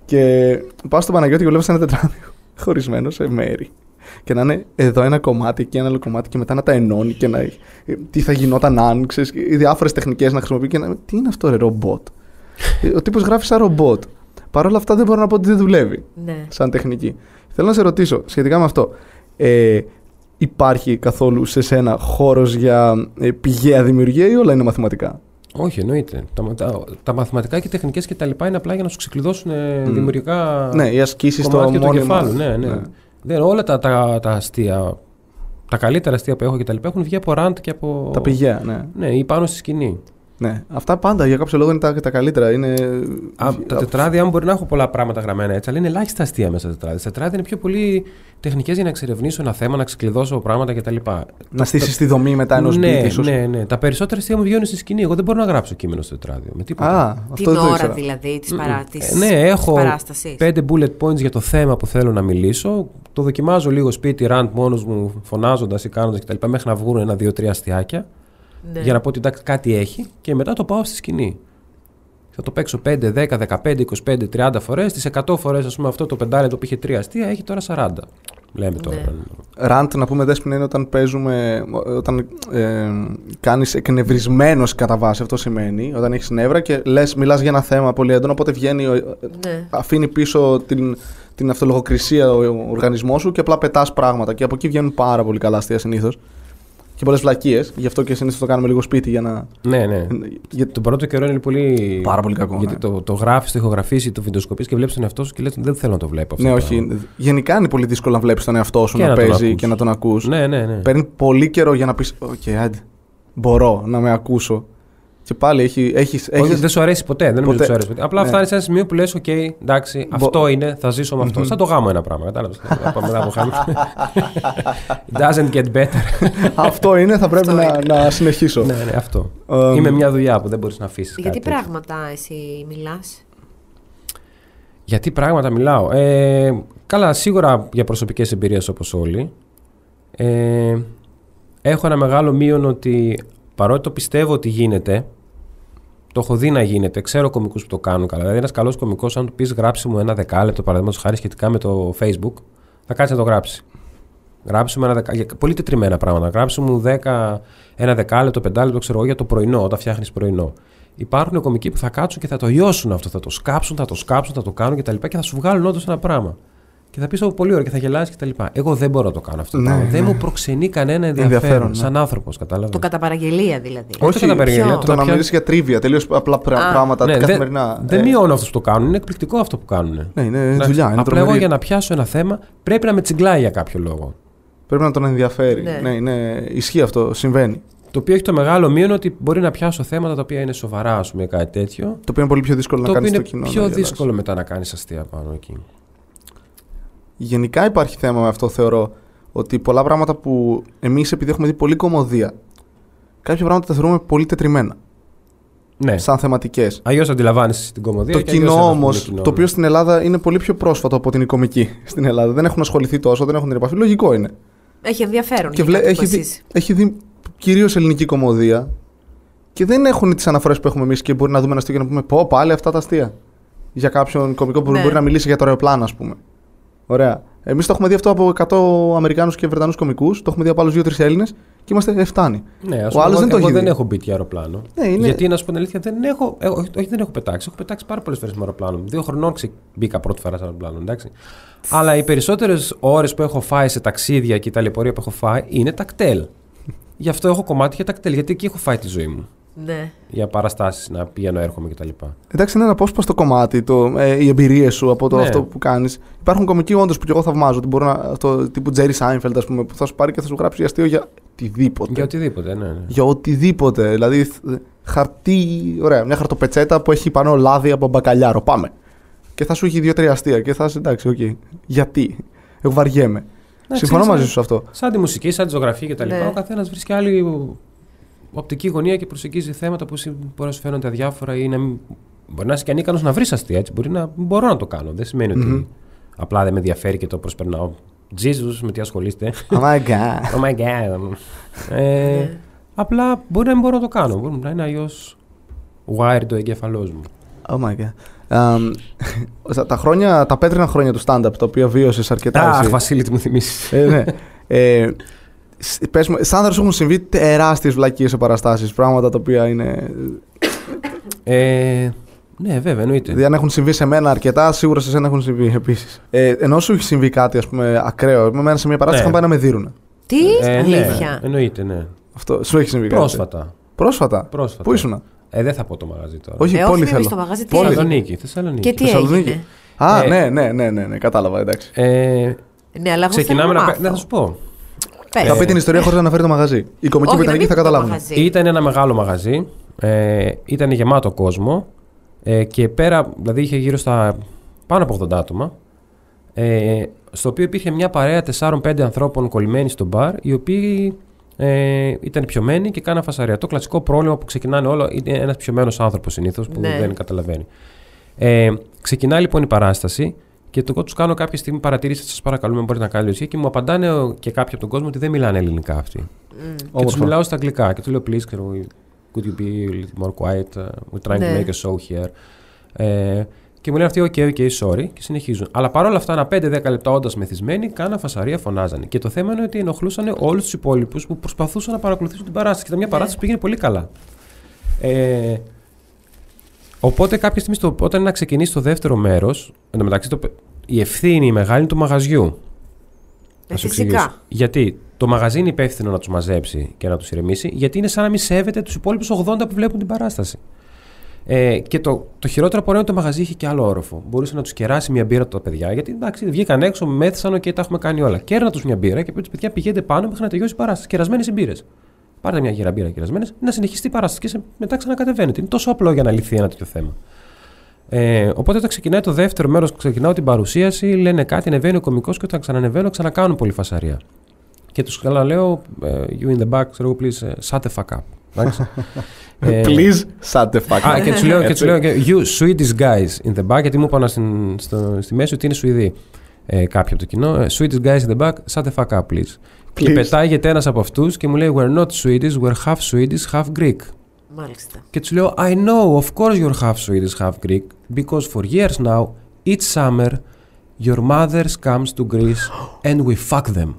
Και πάω στον Παναγιώτη και βλέπεις ένα τετράδιο χωρισμένο σε μέρη. Και να είναι εδώ ένα κομμάτι, εκεί ένα άλλο κομμάτι, και μετά να τα ενώνει και να. έχει- ε, Τι θα γινόταν αν, ξέρεις, οι διάφορες τεχνικές να χρησιμοποιεί και να. Τι είναι αυτό, ρε, ρομπότ; Ε, Ο τύπος γράφει σαν ρομπότ. Παρ' όλα αυτά δεν μπορώ να πω ότι δεν δουλεύει Ναι. σαν τεχνική. Θέλω να σε ρωτήσω σχετικά με αυτό. Ε, υπάρχει καθόλου σε σένα χώρος για ε, πηγαία δημιουργία ή όλα είναι μαθηματικά; Όχι, εννοείται. Τα, τα, τα μαθηματικά και οι τεχνικές και τα λοιπά είναι απλά για να σου ξεκλειδώσουν ε, Μμ. δημιουργικά ναι, οι ασκήσεις στο κομμάτια του μόνιμα. κεφάλου. Ναι, ναι. Δεν, όλα τα, τα, τα αστεία, τα καλύτερα αστεία που έχω και τα λοιπά έχουν βγει από ραντ και από. Τα πηγαία, ναι. Ναι, ή πάνω στη σκηνή. ναι. Αυτά πάντα για κάποιο λόγο είναι τα, τα καλύτερα. Είναι... Α, τα τετράδια μου μπορεί να έχω πολλά πράγματα γραμμένα έτσι, αλλά είναι ελάχιστα αστεία μέσα στα τετράδια. Στα τετράδια είναι πιο πολύ τεχνικές για να εξερευνήσω ένα θέμα, να ξεκλειδώσω πράγματα κτλ. Να στήσεις τη δομή μετά ενός ναι, beat, ίσως. ναι, ναι. Τα περισσότερα αστεία μου βγαίνουν στη σκηνή. Εγώ δεν μπορώ να γράψω κείμενο στο τετράδιο. Με τίποτα. Α, αυτό Την δεν το ώρα ήξερα. δηλαδή της Ε, παρά, της, ναι, έχω παράστασης. πέντε bullet points για το θέμα που θέλω να μιλήσω. Το δοκιμάζω λίγο σπίτι, rant μόνος μου, φωνάζοντας ή κάνοντας κτλ. Μέχρι να βγουν ένα, δύο, τρία αστιάκια. Ναι. Για να πω ότι εντάξει, κάτι έχει και μετά το πάω στη σκηνή. Θα το παίξω 5, 10, 15, 25, 30 φορές. Τις 100 φορές, ας πούμε, αυτό το πεντάλεπτο που είχε τρία αστεία έχει τώρα 40. Λέμε τώρα. Ναι. Ραντ, να πούμε δέσποινα, είναι όταν παίζουμε, όταν ε, κάνεις εκνευρισμένος κατά βάση, αυτό σημαίνει, όταν έχεις νεύρα και λες, μιλάς για ένα θέμα πολύ έντονο, οπότε βγαίνει, ο- Ναι. αφήνει πίσω την, την αυτολογοκρισία ο, ο οργανισμός σου και απλά πετάς πράγματα και από εκεί βγαίνουν πάρα πολύ καλά αστεία συνήθως και πολλές βλακίες, γι' αυτό και συνήθως το κάνουμε λίγο σπίτι για να... Ναι, ναι. Για... Τον πρώτο καιρό είναι πολύ. Πάρα πολύ κακό, Γιατί ναι. το, το γράφεις, το ηχογραφήσει, το βιντεοσκοπείς και βλέπεις τον εαυτό σου και λες: Δεν θέλω να το βλέπω αυτό. Ναι, το όχι. πράγμα». Γενικά είναι πολύ δύσκολο να βλέπεις τον εαυτό σου Και να, να τον παίζει ακούς. και να τον ακούς. Ναι, ναι, ναι. Παίρνει πολύ καιρό για να πεις «OK, άντε, μπορώ να με ακούσω». Και πάλι έχει, έχεις, Όχι, έχεις... δεν σου αρέσει ποτέ. Δεν νομίζω Ποτέ. ότι σου αρέσει ποτέ. Απλά Ναι. φτάνεις σε ένα σημείο που λες: Οκ, εντάξει, αυτό είναι, θα ζήσω με αυτό. Σαν το γάμο ένα πράγμα. Κατάλαβες. μετά από χάμι. It doesn't get better. Αυτό είναι, θα πρέπει Αυτό να, να συνεχίσω. ναι, ναι, αυτό. Εμ, Είμαι μια δουλειά που δεν μπορείς να αφήσεις. Γιατί πράγματα εσύ μιλάς; Γιατί πράγματα μιλάω. Ε, καλά, σίγουρα για προσωπικές εμπειρίες όπως όλοι. Ε, έχω ένα μεγάλο μείον ότι παρότι το πιστεύω ότι γίνεται, το έχω δει να γίνεται, ξέρω κομικούς που το κάνουν καλά. Δηλαδή ένας καλός κομικός, αν του πεις γράψει μου ένα δεκάλεπτο παραδείγματος χάρη σχετικά με το facebook, θα κάτσει να το γράψει. Γράψει μου ένα δεκάλεπτο, πολύ τετριμένα πράγματα. Γράψει μου 10, ένα δεκάλεπτο, πεντάλεπτο, ξέρω εγώ, για το πρωινό, όταν φτιάχνεις πρωινό. Υπάρχουν κομικοί που θα κάτσουν και θα το λιώσουν αυτό, θα το σκάψουν, θα το σκάψουν, θα το κάνουν κτλ. Και, και θα σου βγάλουν όντως ένα πράγμα. Και θα πεις: Πολύ ωραία και θα γελάσει κτλ. Εγώ δεν μπορώ να το κάνω αυτό. το Ναι, πράγμα. ναι. Δεν μου προξενεί κανένα ενδιαφέρον. Ενδιαφέρον, ναι. Σαν άνθρωπος, κατάλαβες. Το κατά παραγγελία δηλαδή. Όχι το κατά παραγγελία, Ποιο; το Το να να πια- μιλήσεις για τρίβια, τελείως απλά πρά- Α. πράγματα Ναι, καθημερινά. Δεν Ε, μειώνω αυτούς που το κάνουν. Είναι εκπληκτικό αυτό που κάνουν. Ναι, είναι Εντάξει, δουλειά. Είναι Απλά εγώ τρομερή. για να πιάσω ένα θέμα πρέπει να με τσιγκλάει για κάποιο λόγο. Πρέπει να τον ενδιαφέρει. Ναι. Ναι, είναι... ισχύει αυτό, συμβαίνει. Το οποίο έχει το μεγάλο μείον ότι μπορεί να πιάσω θέματα τα οποία είναι σοβαρά, ας πούμε, κάτι τέτοιο. Το οποίο είναι πολύ πιο δύσκολο το να οποίο κάνεις είναι στο κοινό. πιο να γελάσεις. δύσκολο μετά να κάνεις αστεία πάνω εκεί. Γενικά υπάρχει θέμα με αυτό, θεωρώ. Ότι πολλά πράγματα που εμείς, επειδή έχουμε δει πολύ κομμωδία, κάποια πράγματα τα θεωρούμε πολύ τετριμένα. Ναι. Σαν θεματικές. Αλλιώς αντιλαμβάνεσαι την κομμωδία. Το και αλλιώς κοινό ένα όμως, πολύ κοινό. το οποίο στην Ελλάδα είναι πολύ πιο πρόσφατο από την η κομική στην Ελλάδα. Δεν έχουν ασχοληθεί τόσο, δεν έχουν την επαφή. Λογικό είναι. Έχει ενδιαφέρον. Και για βλέ, κάτι έχει, που δει, εσείς. έχει δει κυρίως ελληνική κομμωδία και δεν έχουν τις αναφορές που έχουμε εμείς και μπορεί να δούμε ένα αστείο και να πούμε Πω, πάλι αυτά τα αστεία. Για κάποιον κομικό που Ναι. μπορεί να μιλήσει για το αεροπλάνο, ας πούμε. Ωραία. Εμείς το έχουμε δει αυτό από 100 Αμερικάνους και Βρετανούς κομικούς, το έχουμε δει από άλλους 2-3 Έλληνες και είμαστε εφτάνει. Ναι, ας Ο πούμε, άλλος εγώ, δεν το εγώ έχει δεν δει. έχω μπει και αεροπλάνο. Ναι, είναι- Γιατί να σου πω την αλήθεια, δεν έχω, ε, όχι, όχι, δεν έχω πετάξει. Έχω πετάξει πάρα πολλές φορές με αεροπλάνο. Δύο χρονών ξε- μπήκα πρώτη φορά σε αεροπλάνο, εντάξει. Αλλά οι περισσότερες ώρες που έχω φάει σε ταξίδια και η ταλαιπωρία που έχω φάει είναι τακτέλ. Γι' αυτό έχω κομμάτι για τακτέλ, γιατί εκεί έχω φάει τη ζωή μου. Ναι. Για παραστάσεις να πηγαίνω, έρχομαι κτλ. Εντάξει, είναι ένα απόσπαστο κομμάτι, το, ε, οι εμπειρίες σου από το Ναι. αυτό που κάνεις. Υπάρχουν κομικοί όντως που και εγώ θαυμάζω. Ότι μπορούν να, αυτό, τύπου Τζέρι Σάινφελντ, ας πούμε, που θα σου πάρει και θα σου γράψει αστείο για οτιδήποτε. Για οτιδήποτε, ναι. ναι. Για οτιδήποτε. Δηλαδή, θ- χαρτί, ωραία, μια χαρτοπετσέτα που έχει πάνω λάδι από μπακαλιάρο. Πάμε. Και θα σου έχει δύο-τρία αστεία και θα είσαι εντάξει, οκ. Γιατί; Εγώ βαριέμαι. Εντάξει, Συμφωνώ είμαι μαζί σαν- σου σε αυτό. Σαν τη μουσική, σαν τη ζωγραφία κτλ. Ναι. Ο καθένας βρίσκει άλλη οπτική γωνία και προσεγγίζει θέματα που εσύ μπορεί να σου φαίνονται αδιάφορα ή να μην. Μπορεί να είσαι και ανίκανος να βρεις αστεία έτσι. Μπορεί να μπορώ να το κάνω. Δεν σημαίνει Μμμ. ότι απλά δεν με ενδιαφέρει και το προσπερνάω. Jesus, με τι ασχολείστε. Oh my god. oh my god. ε, απλά μπορεί να μην μπορώ να το κάνω. Μπορεί να είναι αλλιώς wired ο εγκέφαλός μου. Oh my god. Αμ, στα- τα, χρόνια, τα πέτρινα χρόνια του stand-up, τα οποία βίωσες αρκετά. Αχ, εσύ. Βασίλη, τι μου θυμίσει. Ε, ναι. Ε, σ- πες μου, σαν σου έχουν συμβεί τεράστιες βλακίες σε παραστάσεις. Πράγματα τα οποία είναι. ε, ναι, βέβαια, εννοείται. Δηλαδή, αν έχουν συμβεί σε μένα αρκετά, σίγουρα σε σένα έχουν συμβεί επίσης. Ε, ενώ σου έχει συμβεί κάτι, ας πούμε, ακραίο. Με μένα σε μια παράσταση Ναι. είχαν πάει να με δίνουνε. Τι, Ε, ναι, αλήθεια. εννοείται, ναι. Αυτό σου έχει συμβεί κάτι; Πρόσφατα. Πρόσφατα; Πρόσφατα. Πού ήσουν. Ε, δεν θα πω το μαγαζί τώρα. Όχι, Ε, πόλη όχι, θέλω. στο μαγαζί τι Πόλη. έγινε; Θεσσαλονίκη. Θεσσαλονίκη. Και τι Θεσσαλονίκη. έγινε; Α, Ε, ναι, ναι, ναι, ναι, ναι, κατάλαβα, εντάξει. Ε, Ναι, αλλά εγώ ξεκινάμε θέλω να. να πέ- Ναι, θα σου πω. Πες. Θα πει την ιστορία χωρίς να αναφέρει το μαγαζί. Οι κομικοί Όχι, που ήταν να εκεί μην θα πω το καταλάβουν. μαγαζί. Ήταν ένα μεγάλο μαγαζί. Ε, ήταν γεμάτο κόσμο. Ε, και πέρα, δηλαδή είχε γύρω στα πάνω από 80 άτομα. Ε, στο οποίο υπήρχε μια παρέα 4-5 ανθρώπων κολλημένοι στο μπαρ, οι οποίοι ε, ήταν πιωμένοι και κάναν φασαρία. Το κλασικό πρόβλημα που ξεκινάνε όλα είναι ένας πιωμένος άνθρωπος συνήθως που Ναι. δεν καταλαβαίνει. Ε, ξεκινάει λοιπόν η παράσταση και το εγώ τους κάνω κάποια στιγμή παρατηρήσεις, σας παρακαλούμε, μπορείτε να κάνετε ουσία και μου απαντάνε ο- και κάποιοι από τον κόσμο ότι δεν μιλάνε ελληνικά αυτοί. Μμ. Και τους Όμορφα. μιλάω στα αγγλικά και του λέω, please, can we, could you be a little more quiet? Uh, we're trying to Ναι. make a show here. Ε, και μου λένε αυτοί, OK, OK, sorry, και συνεχίζουν. Αλλά παρόλα αυτά, ένα 5-10 λεπτά όντας μεθυσμένοι, κάνα φασαρία φωνάζανε. Και το θέμα είναι ότι ενοχλούσαν όλους τους υπόλοιπους που προσπαθούσαν να παρακολουθήσουν την παράσταση. Και ήταν μια Ναι. παράσταση που πήγαινε πολύ καλά. Ε, οπότε κάποια στιγμή, στο, όταν είναι να ξεκινήσει το δεύτερο μέρος, εν τω μεταξύ, το, η ευθύνη η μεγάλη είναι του μαγαζιού. Ε, Να σου φυσικά. εξηγήσω. Γιατί το μαγαζί είναι υπεύθυνο να τους μαζέψει και να τους ηρεμήσει, γιατί είναι σαν να μην σέβεται τους υπόλοιπους 80 που βλέπουν την παράσταση. Ε, και το, το χειρότερο από όλα είναι ότι το μαγαζί είχε και άλλο όροφο. Μπορούσε να τους κεράσει μια μπύρα τα παιδιά, γιατί εντάξει, βγήκαν έξω, μέθησαν και τα έχουμε κάνει όλα. Κέρνα τους μια μπύρα και πει: Παιδιά, πηγαίνετε πάνω μέχρι να τελειώσει η παράσταση. Κερασμένες οι μπύρες. Πάρτε μια γύρα μπύρα κερασμένες, να συνεχιστεί η παράσταση και σε, μετά ξανακατεβαίνετε. Είναι τόσο απλό για να λυθεί ένα τέτοιο θέμα. Ε, οπότε όταν ξεκινάει το δεύτερο μέρος, ξεκινάω την παρουσίαση, λένε κάτι, ανεβαίνει ο κωμικός και όταν ξανανεβαίνω, ξανακάνουν πολύ φασαρία. Και τους ξαναλέω, ε, you in the back, ξέρω εγώ, please, ε, shut the fuck up. Εντάξει. Ε, Please, shut the fuck Α, up. και τους λέω, και τους Έτσι. λέω και, you Swedish guys in the back, γιατί μου είπαν στην, στο, στη μέση ότι είναι Σουηδοί ε, κάποιοι από το κοινό. Ε, Swedish guys in the back, shut the fuck up, please. Και Please. πετάγεται ένας από αυτούς και μου λέει, We're not Swedish, we're half Swedish, half Greek. Μάλιστα. Και τους λέω, I know, of course you're half Swedish, half Greek, because for years now, each summer, your mothers comes to Greece and we fuck them.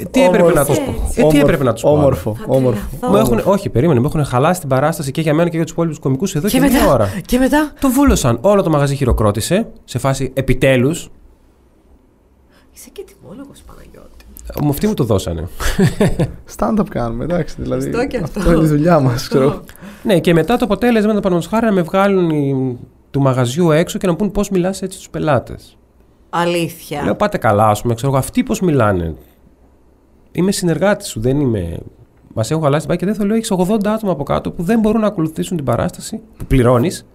Ε, τι έπρεπε να τους Όμορφο. πω. Ε, τι έπρεπε να τους πω; άλλο. Όμορφο. Θα όμορφο. τρελαθώ. Μου έχουν, όχι, περίμενε, μου έχουν χαλάσει την παράσταση και για μένα και για τους υπόλοιπους κομικούς εδώ και, Και μια μετά. ώρα. Και μετά; Το βούλωσαν. Όλο το μαγαζί χειροκρότησε σε φάση επιτέλους. Είσαι και τιμόλογο Παναγιώτη. Μου αυτοί μου το δώσανε. Stand-up κάνουμε, εντάξει. Δηλαδή, Αυτό και αυτό. είναι η δουλειά μας, ξέρω. ναι, και μετά το αποτέλεσμα ήταν παραδείγματο χάρη να με βγάλουν οι- του μαγαζιού έξω και να πούν πώς μιλάς έτσι στους πελάτες. Αλήθεια. Λέω πάτε καλά, ας πούμε, ξέρω εγώ, αυτοί πώς μιλάνε. Είμαι συνεργάτης σου, δεν είμαι. Μας έχουν χαλάσει την πάγια και δεν θέλω. Έχεις 80 άτομα από κάτω που δεν μπορούν να ακολουθήσουν την παράσταση που πληρώνεις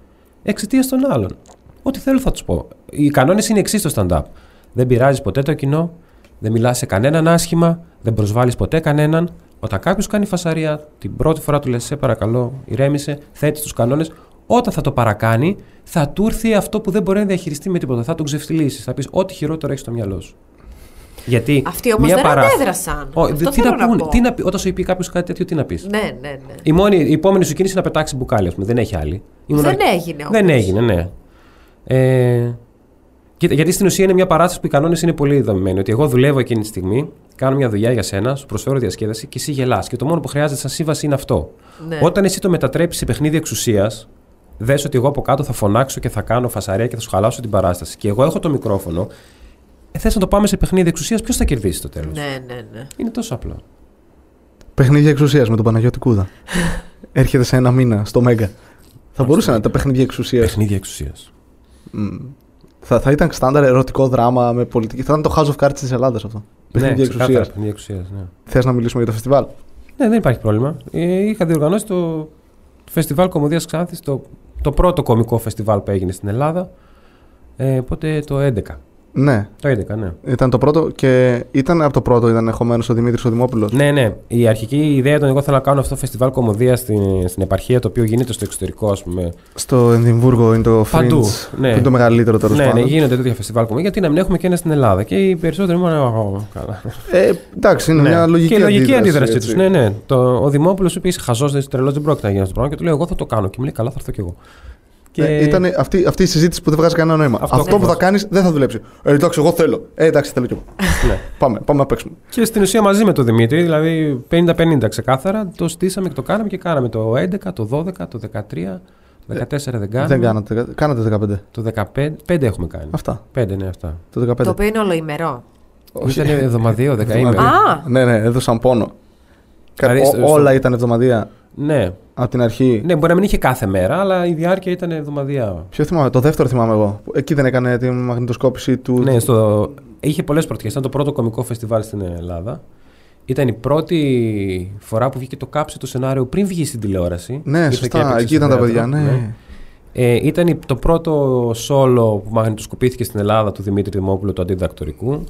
εξαιτίας των άλλων. Ό,τι θέλω θα τους πω. Οι κανόνες είναι εξής στο stand-up. Δεν πειράζει ποτέ το κοινό, δεν μιλάς σε κανέναν άσχημα, δεν προσβάλλεις ποτέ κανέναν. Όταν κάποιος κάνει φασαρία, την πρώτη φορά του λες: Σε παρακαλώ, ηρέμησε, θέτει τους κανόνες. Όταν θα το παρακάνει, θα του έρθει αυτό που δεν μπορεί να διαχειριστεί με τίποτα. Θα τον ξεφτυλίσεις. Θα πεις: Ό,τι χειρότερο έχεις στο μυαλό σου. Γιατί. Αυτοί όμως μία δεν παρά- αντέδρασαν. Ω, Αυτό τι θέλω να πούνε, πω. τι να πει, όταν σου πει κάποιος κάτι τέτοιο, τι να πεις; Ναι, ναι, ναι. Η, μόνη, η επόμενη σου κίνηση είναι να πετάξει μπουκάλι, ας πούμε. Δεν έχει άλλη. Ήμουν Δεν αρ- έγινε όμως. Δεν έγινε, ναι. Ε, κοίτα, γιατί στην ουσία είναι μια παράσταση που οι κανόνες είναι πολύ δομημένοι. Ότι εγώ δουλεύω εκείνη τη στιγμή, κάνω μια δουλειά για σένα, σου προσφέρω διασκέδαση και εσύ γελάς. Και το μόνο που χρειάζεται σαν σύμβαση είναι αυτό. Ναι. Όταν εσύ το μετατρέπεις σε παιχνίδι εξουσίας, δες ότι εγώ από κάτω θα φωνάξω και θα κάνω φασαρία και θα σου χαλάσω την παράσταση. Και εγώ έχω το μικρόφωνο. Ε, Θες να το πάμε σε παιχνίδι εξουσίας, ποιος θα κερδίσει στο τέλος; Ναι, ναι, ναι. Είναι τόσο απλό. Παιχνίδια εξουσίας με τον Παναγιώτη Κούδα. Έρχεται σε ένα μήνα στο Μέγκα. Θα μπορούσε να είναι τα παιχνίδια εξουσίας. Παιχνίδια εξουσίας. Θα, θα ήταν στάνταρ ερωτικό δράμα με πολιτική. Θα ήταν το House of Cards της Ελλάδας αυτό. Παιχνίδια εξουσίας. Παιχνίδια εξουσίας, ναι. Θες να μιλήσουμε για το φεστιβάλ; Ναι, δεν υπάρχει πρόβλημα. Ε, είχα διοργανώσει το, το φεστιβάλ Κομμωδίας Ξάνθης, το, το πρώτο κομικό φεστιβάλ που έγινε στην Ελλάδα. Ε, οπότε το 11. Ναι, Το 11, ναι. ήταν το πρώτο και ήταν από το πρώτο ήταν ενδεχομένω ο Δημήτρης ο Δημόπουλο. Ναι, ναι. Η αρχική ιδέα ήταν εγώ θέλω να κάνω αυτό το φεστιβάλ κομμωδίας στην, στην επαρχία, το οποίο γίνεται στο εξωτερικό, ας πούμε. Στο Ενδιμβούργο είναι το Fringe. Παντού, ναι. Που είναι το μεγαλύτερο τέλος ναι, ναι, πάντων. γίνονται τέτοια φεστιβάλ κομμωδία. Γιατί να μην έχουμε και ένα στην Ελλάδα. Και οι περισσότεροι μου λένε, «Ω, καλά. Ε, εντάξει, είναι Ναι. μια λογική και η λογική αντίδραση έτσι. τους. Ναι, ναι. Το, ο Δημόπουλο είπε: Είσαι χαζός, δεν είσαι τρελός, δεν πρόκειται να γίνεις αυτό το πράγμα. Και του λέω: Εγώ θα το κάνω. Και μου λέει: Καλά, θα έρθω κι εγώ. Και... Ε, ήταν αυτή, αυτή η συζήτηση που δεν βγάζει κανένα νόημα. Αυτό Αυτό, που ακριβώς. θα κάνεις δεν θα δουλέψει. Ε, εντάξει, εγώ θέλω. Ε, εντάξει, θέλω κι εγώ. ναι. πάμε, πάμε να παίξουμε. Και στην ουσία μαζί με τον Δημήτρη, δηλαδή 50-50 ξεκάθαρα, το στήσαμε και το κάναμε και κάναμε το 11, το 12, το 13, το 14 δεν κάναμε. Δεν κάνατε. Κάνατε 15. Το 15, 5 έχουμε κάνει. Αυτά. 5, ναι, αυτά. Το 15. Το οποίο είναι ολοημερό. Όχι. Ήταν εβδομαδιαίο, δεκαήμερο. Α! Ναι, ναι, έδωσαν πόνο. Δηλαδή, Κα- στο- ό- όλα ήταν εβδομαδία Ναι. από την αρχή. ναι, μπορεί να μην είχε κάθε μέρα, αλλά η διάρκεια ήταν εβδομαδιαία. Ποιο θυμάμαι, το δεύτερο θυμάμαι εγώ. που Εκεί δεν έκανε τη μαγνητοσκόπηση του. Ναι, στο... είχε πολλές πρωτιέ. Ήταν το πρώτο κομικό φεστιβάλ στην Ελλάδα. Ήταν η πρώτη φορά που βγήκε το κάψε το σενάριο πριν βγει στην τηλεόραση. Ναι, Ήρθε και σωστά. έπαιξε Εκεί στο ήταν τα θέατρο. παιδιά. Ναι. Ε, ήταν η- το πρώτο σόλο που μαγνητοσκοπήθηκε στην Ελλάδα του Δημήτρη Δημόπουλου του αντιδακτορικού.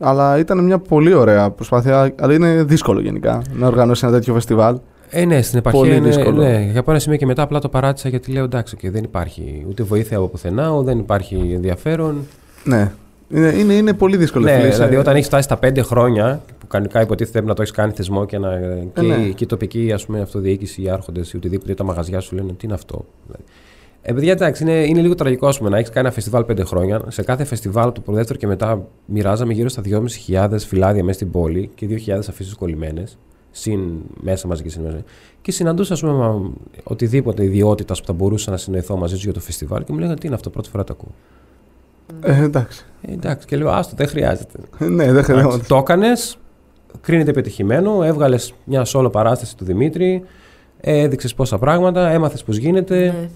Αλλά ήταν μια πολύ ωραία προσπάθεια. Αλλά είναι δύσκολο γενικά να οργανώσει ένα τέτοιο φεστιβάλ. Ε, ναι, στην επαρχία Πολύ είναι, δύσκολο. Ναι, για πάνω σημείο και μετά απλά το παράτησα γιατί λέω εντάξει, okay, δεν υπάρχει ούτε βοήθεια από πουθενά, ούτε δεν υπάρχει ενδιαφέρον. Ναι. Είναι, είναι, είναι πολύ δύσκολο. ναι, φίλε. Είσαι- δηλαδή όταν έχεις φτάσει στα πέντε χρόνια, που κανονικά υποτίθεται πρέπει να το έχεις κάνει θεσμό και, να, και, ναι. και η τοπική ας πούμε, αυτοδιοίκηση, οι άρχοντες ή οτιδήποτε, τα μαγαζιά σου λένε τι είναι αυτό; Δηλαδή. Ε, παιδιά, εντάξει, είναι, είναι λίγο τραγικό ας πούμε, να έχεις κάνει ένα φεστιβάλ πέντε χρόνια. Σε κάθε φεστιβάλ του δεύτερο και μετά μοιράζαμε γύρω στα 2.500 φυλάδια μέσα στην πόλη και 2.000 αφήσεις κολλημένες. Συν μέσα μαζί και συν μέσα. Και συναντούσα, ας πούμε, μα, οτιδήποτε ιδιότητας που θα μπορούσα να συνοηθώ μαζί τους για το φεστιβάλ και μου λέγανε τι είναι αυτό, πρώτη φορά το ακούω. Ε, εντάξει. Ε, εντάξει, και λέω, άστο, δεν χρειάζεται. ναι, δεν Εντάξει, χρειάζεται. το έκανες, κρίνεται πετυχημένο, έβγαλες μια σόλο παράσταση του Δημήτρη, έδειξες πόσα πράγματα, έμαθες πώς γίνεται. Ναι.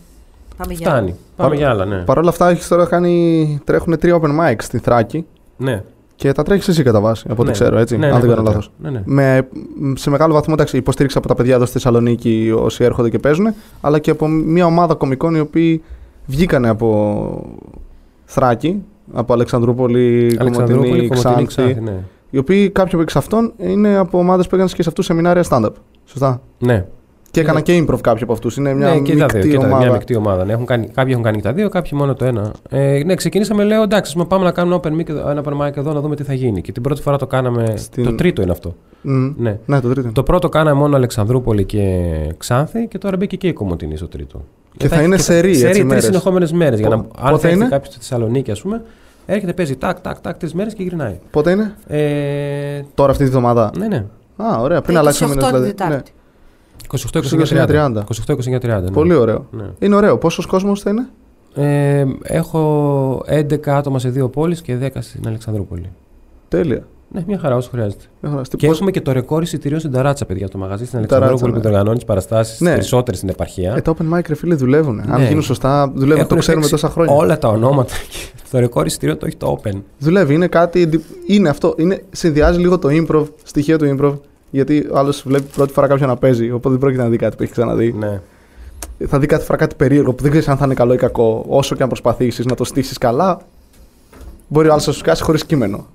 Πάμε για Φτάνει. Πάμε για άλλα, ναι. Παρ' όλα αυτά, έχεις τώρα κάνει. Τρέχουν τρία open mics στη Θράκη ναι. Και τα τρέχεις εσύ κατά βάση, από ό,τι Ναι. ξέρω, έτσι. Ναι, αν ναι, δεν κάνω ναι, λάθος. Ναι, ναι. Με, σε μεγάλο βαθμό εντάξει, υποστήριξη από τα παιδιά εδώ στη Θεσσαλονίκη όσοι έρχονται και παίζουν, αλλά και από μια ομάδα κομικών οι οποίοι βγήκανε από Θράκη, από Αλεξανδρούπολη, Αλεξανδρούπολη, Κομωτινή, Κομωτινή, Ξάνθη. Ξάνθη, ναι. Οι οποίοι κάποιοι εξ αυτών είναι από ομάδες που έκαναν και σε αυτούς σεμινάρια stand-up. Σωστά. ναι. Και έκαναν και improv κάποιοι από αυτούς. Είναι μια ναι, και τα δύο. μεικτή Και τα, ομάδα. μια μεικτή ομάδα. Ναι. Έχουν κάνει, κάποιοι έχουν κάνει και τα δύο, κάποιοι μόνο το ένα. Ε, ναι, ξεκινήσαμε, λέω εντάξει, ας πούμε, πάμε να κάνουμε open mic, εδώ- ένα open mic εδώ να δούμε τι θα γίνει. Και την πρώτη φορά το κάναμε. Στην- Το τρίτο είναι αυτό. Μμ. Ναι. Ναι, το τρίτο. Το πρώτο κάναμε μόνο Αλεξανδρούπολη και Ξάνθη και τώρα μπήκε και η Κομωτινή στο τρίτο. Και θα είναι έχει- σερί, έτσι, Σερί τρεις μέρες. συνεχόμενες μέρες. Για να, Πο- αν πότε θα έρθει είναι; κάποιος στη Θεσσαλονίκη, ας πούμε, Έρχεται, παίζει τάκ, τάκ, τάκ, τρεις μέρες και γυρνάει. Πότε είναι, Ε, τώρα αυτή τη βδομάδα; ναι, ναι. Α, ωραία, πριν Το αλλάξει ο 28 μήνα την δηλαδή. Ναι. Τετάρτη. 28-29-30. 28-29-30. ναι. Πολύ ωραίο. Ναι. Είναι ωραίο. Πόσος κόσμος θα είναι, Ε, έχω 11 άτομα σε δύο πόλεις και 10 στην Αλεξανδρούπολη. Τέλεια. Ναι, μια χαρά όσο χρειάζεται. Έχω στη- Και πώς- έχουμε και το ρεκόρ εισιτηρίων στην Ταράτσα, παιδιά, το μαγαζί στην Ταράτσα, Αλεξανδρούπολη ναι. που διοργανώνεις παραστάσεις Ναι. περισσότερες στην επαρχία. Ε, τα open mic, ρε φίλε, δουλεύουν. Αν Ναι. γίνουν σωστά, δουλεύουν. Το Έχουν ξέρουμε παίξει τόσα χρόνια. Όλα τα ονόματα. και το ρεκόρ εισιτηρίων το έχει το Open. Δουλεύει. Είναι κάτι. εντι- Είναι αυτό. Είναι, συνδυάζει λίγο το improv, στοιχείο του improv. Γιατί ο άλλος βλέπει πρώτη φορά κάποιον να παίζει. Οπότε δεν πρόκειται να δει κάτι που έχει ξαναδεί. Ναι. Θα δει κάθε φορά κάτι περίεργο που δεν ξέρεις αν θα είναι καλό ή κακό. Όσο και αν προσπαθήσεις να το στήσεις καλά, μπορεί ο άλλος να σου κάσει χωρίς κείμενο.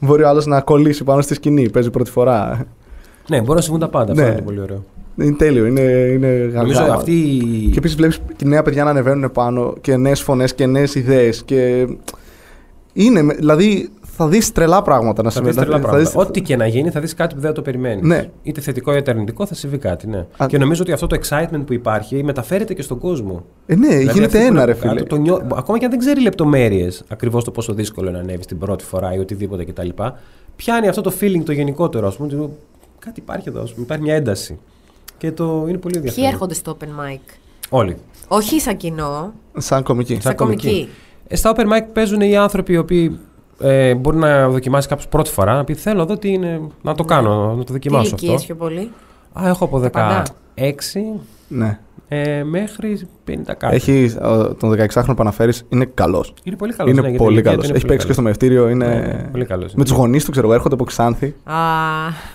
Μπορεί ο άλλος να κολλήσει πάνω στη σκηνή. Παίζει πρώτη φορά. ναι, μπορεί να συμβούν τα πάντα. Αυτό Ναι. είναι το πολύ ωραίο. Είναι τέλειο. Είναι, είναι Νομίζω γαργάμα. αυτή. η- Και επίσης βλέπεις νέα παιδιά να ανεβαίνουν πάνω και νέες φωνές και νέες ιδέες. Και... Είναι, με- δηλαδή θα δεις τρελά πράγματα να Θα δεις συμβαίνουν. τρελά Θα δεις- πράγματα. Ό,τι και να γίνει, θα δεις κάτι που δεν το περιμένεις. Ναι. Είτε θετικό είτε αρνητικό, θα συμβεί κάτι. Ναι. Α- Και νομίζω ότι αυτό το excitement που υπάρχει μεταφέρεται και στον κόσμο. Ε, ναι, Δηλαδή, γίνεται αυτοί που ένα είναι ρε από κάτω φίλε. το νιώ- Ακόμα και αν δεν ξέρει λεπτομέρειες ακριβώς το πόσο δύσκολο είναι να ανέβεις την πρώτη φορά ή οτιδήποτε κτλ. Πιάνει αυτό το feeling το γενικότερο, ας πούμε. ότι Κάτι υπάρχει εδώ, ας πούμε, υπάρχει μια ένταση. Και το είναι πολύ Ποιοι ενδιαφέρον. έρχονται στο open mic; Όλοι. Όχι σαν κοινό, Σαν κομική. σαν Σαν κομική. κομική. Ε, στα open mic παίζουν οι άνθρωποι οι οποίοι ε, μπορεί να δοκιμάσει κάποιος πρώτη φορά, να πει Θέλω εδώ τι είναι, να το κάνω, να το Τι δοκιμάσω ηλικίες αυτό. πιο πολύ; Α, έχω από Τα πάντα. 16 Ναι. ε, μέχρι 50 κάτι. Έχει ο, τον 16χρονο που αναφέρεις, είναι καλός. Είναι πολύ καλός. Είναι πολύ καλός. Έχει παίξει και στο μευτήριο. Είναι... Ναι, πολύ καλός. Με τους γονείς του, ξέρω εγώ, έρχονται από Ξάνθη. Α,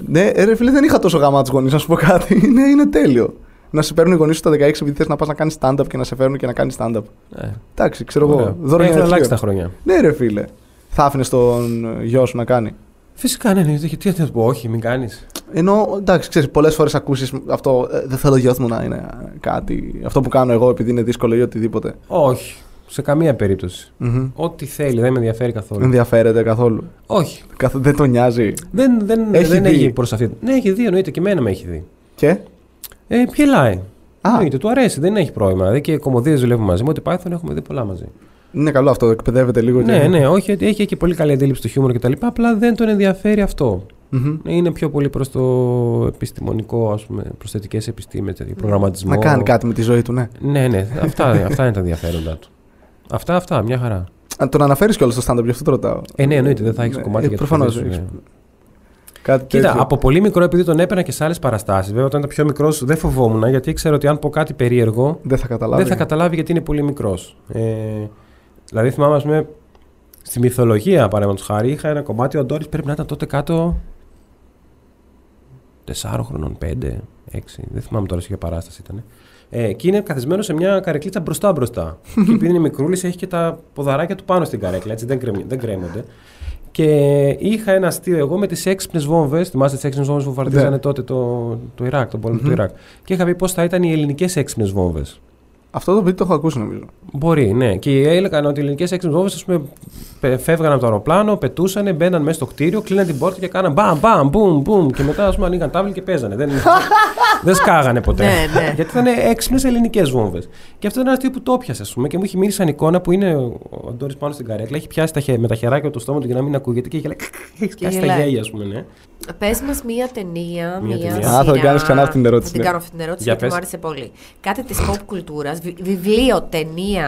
Ναι, ε, ρε φίλε, δεν είχα τόσο γάμα τους γονείς, να σου πω κάτι. Είναι, είναι τέλειο. Να σε παίρνουν οι γονείς σου στα 16 επειδή θες να πας να κάνεις stand-up και να σε φέρνουν και να κάνεις stand-up. Ναι. Εντάξει, ξέρω εγώ. Ωραία. Δώρο Έχουν για αλλάξει τα ευτυχία. χρόνια. Ναι, ρε φίλε. Θα άφηνε τον γιο σου να κάνει. Φυσικά, ναι, ναι. Τι, τι, τι να του πω, όχι, μην κάνει. Ενώ εντάξει, ξέρει, πολλέ φορέ ακούσει αυτό. ε, δεν θέλω γιο μου να είναι κάτι. Αυτό που κάνω εγώ επειδή είναι δύσκολο ή οτιδήποτε. Όχι. Σε καμία περίπτωση. Μμμ. Ό,τι θέλει, δεν με ενδιαφέρει καθόλου. Δεν ενδιαφέρεται καθόλου. Όχι. Καθ- Δεν τον νοιάζει. Δεν, δεν, Έχει δεν δει. έχει προ αυτή. Ναι, έχει δει, εννοείται και εμένα με έχει δει. Και. Ε, πιελάει. Α, Εννοείται, του αρέσει, δεν έχει πρόβλημα. Δηλαδή και κομμωδίε δουλεύουμε μαζί. Με ότι Python έχουμε δει πολλά μαζί. Είναι καλό αυτό, εκπαιδεύεται λίγο. Ναι, και... ναι, όχι, ότι έχει και πολύ καλή αντίληψη του χιούμορ κτλ. Απλά δεν τον ενδιαφέρει αυτό. Μμμ. Είναι πιο πολύ προς το επιστημονικό, ας πούμε, προς θετικές επιστήμες, προγραμματισμό. Να κάνει κάτι με τη ζωή του, ναι. Ναι, ναι, αυτά, αυτά είναι τα ενδιαφέροντά του. Αυτά, αυτά, μια χαρά. Αν τον αναφέρεις κιόλας στο stand-up, γι' αυτό το ρωτάω. Ε, ναι, εννοείται, δεν θα έχεις Ναι, κομμάτι ε, για το προφανώς, παιδί σου, έχεις- ναι. Κάτι Κοίτα, τέτοιο. από πολύ μικρό, επειδή τον έπαιρνα και σε άλλες παραστάσεις, βέβαια όταν ήταν πιο μικρός δεν φοβόμουν, γιατί ήξερα ότι αν πω κάτι περίεργο, Δεν θα καταλάβει. δεν θα καταλάβει γιατί είναι πολύ μικρός. Ε, δηλαδή θυμάμαι, ας πούμε, στη μυθολογία παραδείγματος χάρη, είχα ένα κομμάτι, ο Αντόρη πρέπει να ήταν τότε κάτω. 4 χρονών, 5, 6, δεν θυμάμαι τώρα σε ποια παράσταση ήταν. Ε, και είναι καθισμένο σε μια καρεκλίτσα μπροστά-μπροστά. και επειδή είναι μικρούλης, έχει και τα ποδαράκια του πάνω στην καρέκλα, έτσι δεν, κρεμ, δεν κρέμονται. Και είχα ένα αστείο εγώ με τις έξυπνες βόμβες. Θυμάστε τις έξυπνες βόμβες που βαρτίζανε Ναι. τότε το, το Ιράκ, τον πολεμο Μμμ. του Ιράκ. Και είχα πει πώς θα ήταν οι ελληνικές έξυπνες βόμβες. Αυτό το βίντεο το έχω ακούσει νομίζω. Μπορεί, ναι. Και έλεγαν ότι οι ελληνικές έξυπνε βόμβε φεύγαν από το αεροπλάνο, πετούσαν, μπαίναν μέσα στο κτίριο, κλείναν την πόρτα και κάναν μπαμ, μπαμ, μπουμ, μπουμ. Και μετά, ας πούμε, ανοίγαν τάβλη και παίζανε. Δεν, δεν σκάγανε ποτέ. Ναι, ναι. Γιατί ήταν έξυπνες ελληνικές βόμβες. Και αυτό ήταν ένα αστείο που το πιάσε, ας πούμε, και μου είχε μείνει σαν εικόνα που είναι ο Αντόρη πάνω στην καρέκλα, έχει πιάσει τα χε- με τα χεράκια του το στόμα του για να μην ακούγεται και έχει γελάει. Έχει πιάσει τα γελάει. γέλια, ας πούμε, ναι. Πες μας μία ταινία, Μία μία, ταινία. Α, θα την σειρά. κάνεις ξανά αυτή την ερώτηση, Θα την ναι. κάνω αυτή την ερώτηση Για γιατί μου πες. άρεσε πολύ. Κάτι της pop κουλτούρας, βιβλίο, ταινία,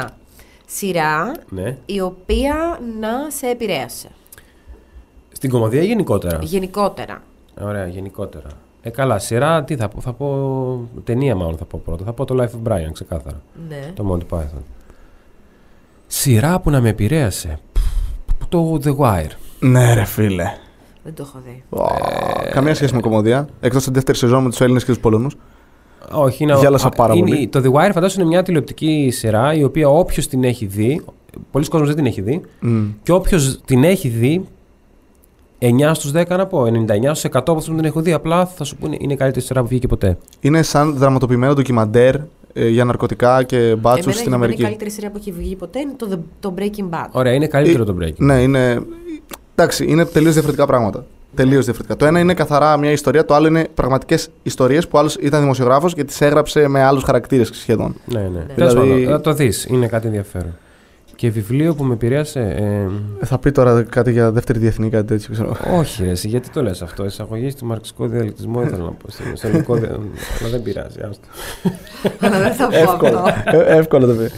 σειρά, ναι. η οποία να σε επηρέασε. Στην κομμωδία ή γενικότερα; Γενικότερα. Ωραία, γενικότερα. Ε, καλά, σειρά, τι θα πω, θα πω. Ταινία, μάλλον θα πω πρώτα. Θα πω το Life of Brian, ξεκάθαρα. Ναι. Το Monty Python. Σειρά που να με επηρέασε. Π, Το The Wire. Ναι, ρε φίλε. Δεν το έχω δει. Ω, Καμία σχέση με κομμωδία. Εκτός την δεύτερη σεζόν με τους Έλληνες και τους Πολωνούς. Όχι, είναι. Γέλασα α, πάρα είναι- πολύ. Το The Wire φαντάζομαι είναι μια τηλεοπτική σειρά η οποία όποιος την έχει δει. Πολλοί κόσμοι δεν την έχει δει. Και όποιος την έχει δει. 9 στους 10 να πω. 99 στους 100 από αυτούς που την έχω δει. Απλά θα σου πούνε είναι η καλύτερη σειρά που βγήκε ποτέ. Είναι σαν δραματοποιημένο ντοκιμαντέρ ε, για ναρκωτικά και μπάτσους Εμένα στην για μένα η Αμερική. καλύτερη σειρά που έχει βγει ποτέ είναι το, The- το Breaking Bad. Ωραία, είναι καλύτερο Ε, το break. Ναι, είναι. Εντάξει, είναι τελείως διαφορετικά πράγματα. Τελείως διαφορετικά. Το ένα είναι καθαρά μια ιστορία, το άλλο είναι πραγματικές ιστορίες που άλλος ήταν δημοσιογράφος και τις έγραψε με άλλους χαρακτήρες σχεδόν. Ναι, ναι. Ναι. Τέλος Δηλαδή- πάντων, θα το δεις. Είναι κάτι ενδιαφέρον. Και βιβλίο που με επηρέασε. Ε, Ε, Θα πει τώρα κάτι για δεύτερη διεθνή, κάτι τέτοιο. Ξέρω. όχι, ρε, εσύ, γιατί το λες αυτό. Εισαγωγής στο μαρξικό διαλεκτισμό ήθελα να πω. Στο στο ελληνικό. δια- Αλλά δεν πειράζει. άστο. Αλλά δεν θα πω εύκολο. αυτό. Ε, εύκολο το πει.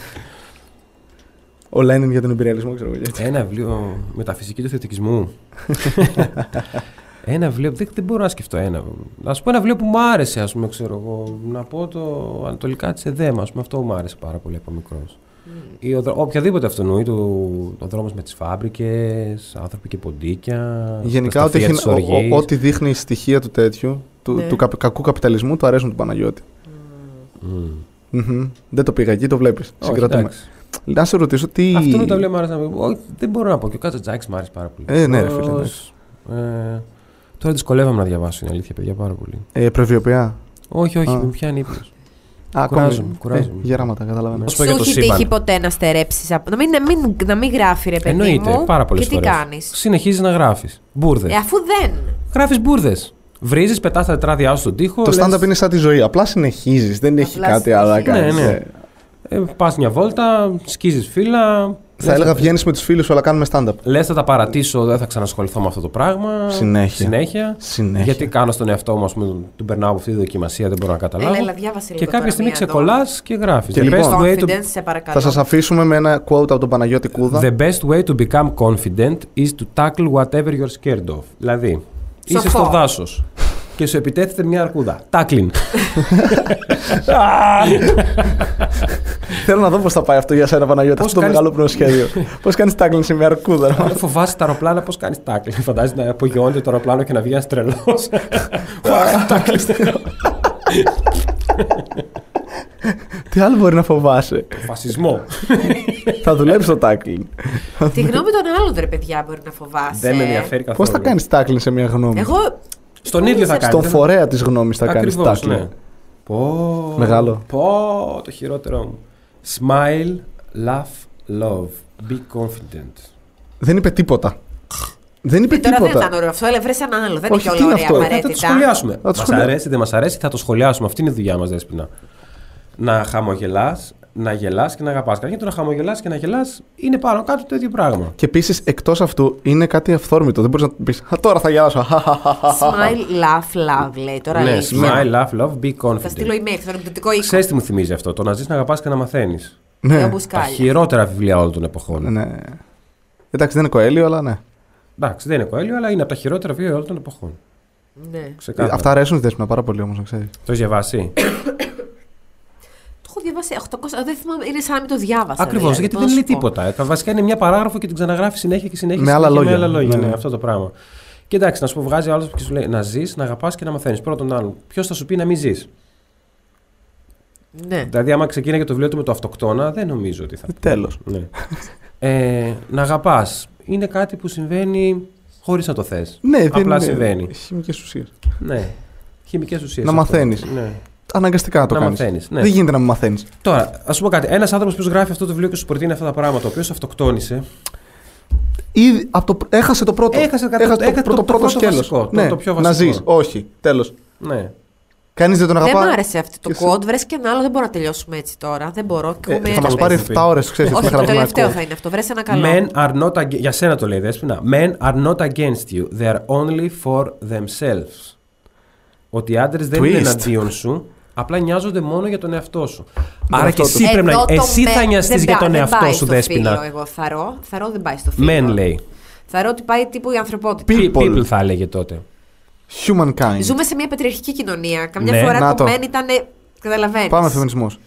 Ο Λένιν για τον imperialismo, ξέρω εγώ. έτσι. Ένα βιβλίο μεταφυσική του θετικισμού. ένα βιβλίο, δεν, δεν μπορώ να σκεφτώ ένα. Να σου πω ένα βιβλίο που μου άρεσε, ας πούμε, ξέρω εγώ. Να πω το Ανατολικά της Εδέμα, ας πούμε, αυτό μου άρεσε πάρα πολύ από μικρός. Ή ο, δρο- οποιαδήποτε αυτονοεί, το, ο δρόμος με τις φάμπρικες, άνθρωποι και ποντίκια. Γενικά, τα ό,τι, σταφεία έχει, της ο- ο- οργής. ό,τι δείχνει στοιχεία του τέτοιου, του, Ναι. του καπ- κακού καπιταλισμού, του αρέσουν του Παναγιώτη. Μμμ. Μμμ. Δεν το πήγα εκεί, το βλέπεις. Όχι, Συγκρατούμε. εντάξει. Να σε ρωτήσω τι. Αυτό είναι το βιβλίο μου άρεσε να μην- Όχι, Δεν μπορώ να πω. Και ο Κάτσα Τζάκης μου άρεσε πάρα πολύ. Ε, ναι, ρε φίλε, Αυτός, ε, τώρα δυσκολεύομαι να διαβάσω, είναι αλήθεια, παιδιά, πάρα πολύ. Ε, προβιοποιά. Όχι, όχι, Α. με πιάνει ύπνο. Α, Κουράζομαι, ακόμη. κουράζομαι. Ε, γεράματα, καταλαβαίνω. Να σου πω για Σου το έχει σύμπαν. τύχει ποτέ να στερέψεις. Να μην, να, μην, να μην γράφει ρε παιδί Εννοείται, μου. πάρα πολλές Και τι φορές. κάνεις; Συνεχίζεις να γράφεις. Μπουρδες. Ε, αφού δεν. Γράφεις μπουρδες. Βρίζεις, πετάς τα τετράδια σου στον τοίχο. Το λες, stand-up είναι σαν τη ζωή. Απλά συνεχίζεις. Δεν έχει Απλά κάτι άλλο να συνεχίζεις. κάνεις. Ναι, ναι. Ε, Πας μια βόλτα, σκίζεις φύλλα. Θα έλεγα βγαίνεις με τους φίλους σου, αλλά κάνουμε stand-up. Λες, θα τα παρατήσω, δεν θα ξανασχοληθώ με αυτό το πράγμα. Συνέχεια. Συνέχεια. Συνέχεια. Γιατί κάνω στον εαυτό μου, ας πούμε, του περνάω από αυτή τη δοκιμασία, δεν μπορώ να καταλάβω. Έλα, έλα, διάβασε λίγο και κάποια τώρα στιγμή μία εδώ. ξεκολλάς και γράφεις. Και The, λοιπόν- best way to- Confidence, σε παρακαλώ. Θα σας αφήσουμε με ένα quote από τον Παναγιώτη Κούδα. the best way to become confident is to tackle whatever you're scared of. Δηλαδή, είσαι Σοφό. στο δάσος και σου επιτέθεται μια αρκούδα. Tackling. Θέλω να δω πώς θα πάει αυτό για σένα, Παναγιώτη. Πώς Αυτό το κάνεις- μεγάλο προσχέδιο. πώς κάνεις τάκλιν σε μια αρκούδα. ρε. Αν φοβάσαι τα αεροπλάνα, πώς κάνεις tackling. Φαντάζεσαι να απογειώνεται το αεροπλάνο και να βγει ένα τρελό. Τι άλλο μπορεί να φοβάσαι; Φασισμό. θα δουλέψει το τάκλιν. Τη γνώμη των άλλων, ρε παιδιά, μπορεί να φοβάσαι. Δεν με ενδιαφέρει καθόλου. Πώς θα κάνεις τάκλιν σε μια γνώμη; Εγώ. Στον ίδιο θα κάνεις. Στον φορέα της γνώμης θα κάνεις Ακριβώς, τάκλιν. ναι. Πω, Μεγάλο. Πω, το χειρότερό μου. Smile, laugh, love. Be confident. Δεν είπε τίποτα. Δεν είπε Ε, τώρα δεν τίποτα. ήταν ωραίο αυτό, αλλά βρες έναν άλλο. Δεν Όχι, είναι τι και όλα είναι ωραία αυτό, Ε, θα το απαραίτητα. σχολιάσουμε. Θα το Μας σχολιά- αρέσει, δεν μας αρέσει, θα το σχολιάσουμε. Αυτή είναι η δουλειά μας, Δέσπινα. Να χαμογελάς, να γελάς και να αγαπάς. Καταρχήν το να χαμογελάς και να γελάς είναι πάνω κάτω το ίδιο πράγμα. Και επίσης εκτός αυτού είναι κάτι αυθόρμητο. Δεν μπορείς να πεις Τώρα θα γελάσω. Smile, laugh, love, λέει τώρα. ναι, λέει. smile, laugh, love, be Θα στείλω confident. email, θα ερωτητικό οίκο. Ξέρεις τι μου θυμίζει αυτό, το να ζεις να αγαπάς και να μαθαίνεις. Λέω ναι. Τα μπουσκάλια. χειρότερα βιβλία όλων των εποχών. ναι. Εντάξει, δεν είναι κοέλιο, αλλά ναι. Εντάξει, δεν είναι κοέλιο, αλλά είναι από τα χειρότερα βιβλία όλων των εποχών. Ναι. Ξεκάθαρα. Αυτά αρέσουν στη δέσμευνα πάρα πολύ όμως, να ξέρεις. Το έχεις διαβάσει; Το έχω διαβάσει 800. Δεν θυμάμαι, είναι σαν να μην το διάβασα. Ακριβώς, δηλαδή, γιατί πώς δεν να λέει σου πω. τίποτα. Ε, Βασικά είναι μια παράγραφο και την ξαναγράφει συνέχεια και συνέχεια. Με συνέχεια, άλλα λόγια. Με άλλα λόγια, Ναι, ναι, ναι. αυτό το πράγμα. Και εντάξει, να σου πω, βγάζει άλλος και σου λέει να ζεις, να αγαπάς και να μαθαίνεις. Πρώτον άλλον. Ποιος θα σου πει να μην ζεις; Ναι. Δηλαδή, άμα ξεκίναγε το βιβλίο του με το αυτοκτόνα, δεν νομίζω ότι θα. Τέλος. Ναι. Ε, να αγαπάς είναι κάτι που συμβαίνει χωρίς να το θες. Ναι, δεν Απλά είναι. συμβαίνει. Χημικές ουσίες. Ναι. Χημικές ουσίες. Να μαθαίνεις. Ναι. Αναγκαστικά να το Να κάνεις. μαθαίνεις, ναι. Δεν γίνεται να μην μαθαίνεις. Τώρα, ας σου πω κάτι. Ένας άνθρωπος που γράφει αυτό το βιβλίο και σου προτείνει αυτά τα πράγματα, ο οποίος αυτοκτόνησε, Ήδη από το, έχασε το πρώτο. Έχασε κατά- έχασε έχασε το, το- πρώτο, το πρώτο πρώτο σκέλος. βασικό, το- ναι, το πιο να βασικό. ζεις. Όχι. Τέλος. ναι. Κανείς δεν τον Δεν αγαπά. μ' άρεσε αυτό το Και quote. Βρες και ένα άλλο, δεν μπορώ να τελειώσουμε έτσι τώρα. Δεν μπορώ. Και Ε, εγώ με θα μας ένα πάρει παιδί. 7 ώρες, ξέρεις. Όχι, το τελευταίο θα είναι αυτό. Βρες ένα καλό. Men are not ag- Για σένα το λέει, Δέσποινα. Men are not against you. They are only for themselves. Ότι οι άντρες δεν είναι Twist. εναντίον σου, απλά νοιάζονται μόνο για τον εαυτό σου. Άρα εαυτό και τους. εσύ πρέπει να. Εδώ το Εσύ men θα νοιαστείς δεν για πά- τον δεν εαυτό πάει σου, στο φίλο, Δέσποινα. Εγώ θαρώ. Θαρώ δεν πάει στο φίλο. Men λέει. Θαρώ ότι πάει τύπου η ανθρωπότητα. People. People θα έλεγε τότε. Humankind. Ζούμε σε μια πατριαρχική κοινωνία. Καμιά Ναι, φορά να το το. men ήταν. Καταλαβαίνεις. Πάμε φεμινισμός.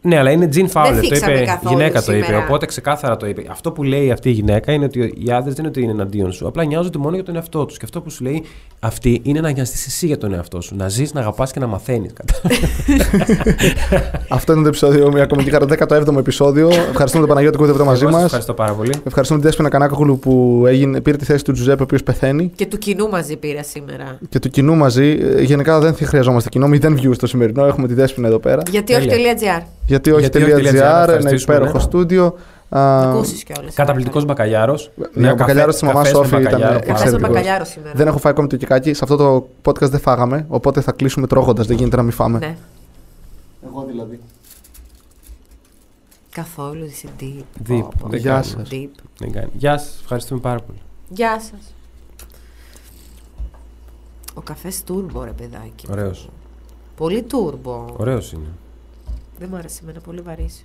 Ναι, αλλά είναι Jean Fowler, το θίξαμε είπε. καθόλου Γυναίκα το είπε. σήμερα. Οπότε ξεκάθαρα το είπε. Αυτό που λέει αυτή η γυναίκα είναι ότι οι άντρες δεν είναι ότι είναι εναντίον σου. Απλά νοιάζονται μόνο για τον εαυτό τους. Και αυτό που σου λέει αυτή είναι να νοιαστείς εσύ για τον εαυτό σου. Να ζεις, να αγαπάς και να μαθαίνεις. Αυτό είναι το επεισόδιο, μια κομική χαρά, 17ο επεισόδιο. Ευχαριστούμε τον Παναγιώτη Κούδη που ήταν μαζί μας. Ευχαριστώ πάρα πολύ. Ευχαριστούμε την Δέσποινα Κανάκογλου που έγινε, πήρε τη θέση του Τζουζέπ, ο οποίος πεθαίνει. Και του κοινού μαζί πήρα σήμερα. Και του κοινού μαζί. Ε, Γενικά δεν χρειαζόμαστε κοινό, μηδέν views στο σημερινό. Έχουμε τη Δέσποινα εδώ πέρα. Γιατί Τέλεια. όχι.gr. Γιατί όχι Γιατί όχι .gr, .gr, ένα ευχαριστήσουμε, υπέροχο ναι. στούντιο. Να Α, ακούσει κιόλα. Καταπληκτικός μπακαλιάρος. Ναι, ο μπακαλιάρος της μαμάς Σόφη ήταν Καφέ με εξαιρετικός. μπακαλιάρος σήμερα. Δεν έχω φάει ακόμη το κικάκι. Σε αυτό το podcast δεν φάγαμε. Οπότε θα κλείσουμε τρώγοντας. Δεν γίνεται να μην φάμε. Ναι. Εγώ δηλαδή. Καθόλου είσαι deep. Deep. Πω, πω. Δεν Γεια κάνει. σας. Deep. Δεν κάνει. Γεια σας, ευχαριστούμε πάρα πολύ. Γεια σας. Ο καφές τούρμπο ρε παιδάκι. Ωραίος. Πολύ τούρμπο. Ωραίος είναι. Δεν μου άρεσε εμένα, πολύ βαρύς.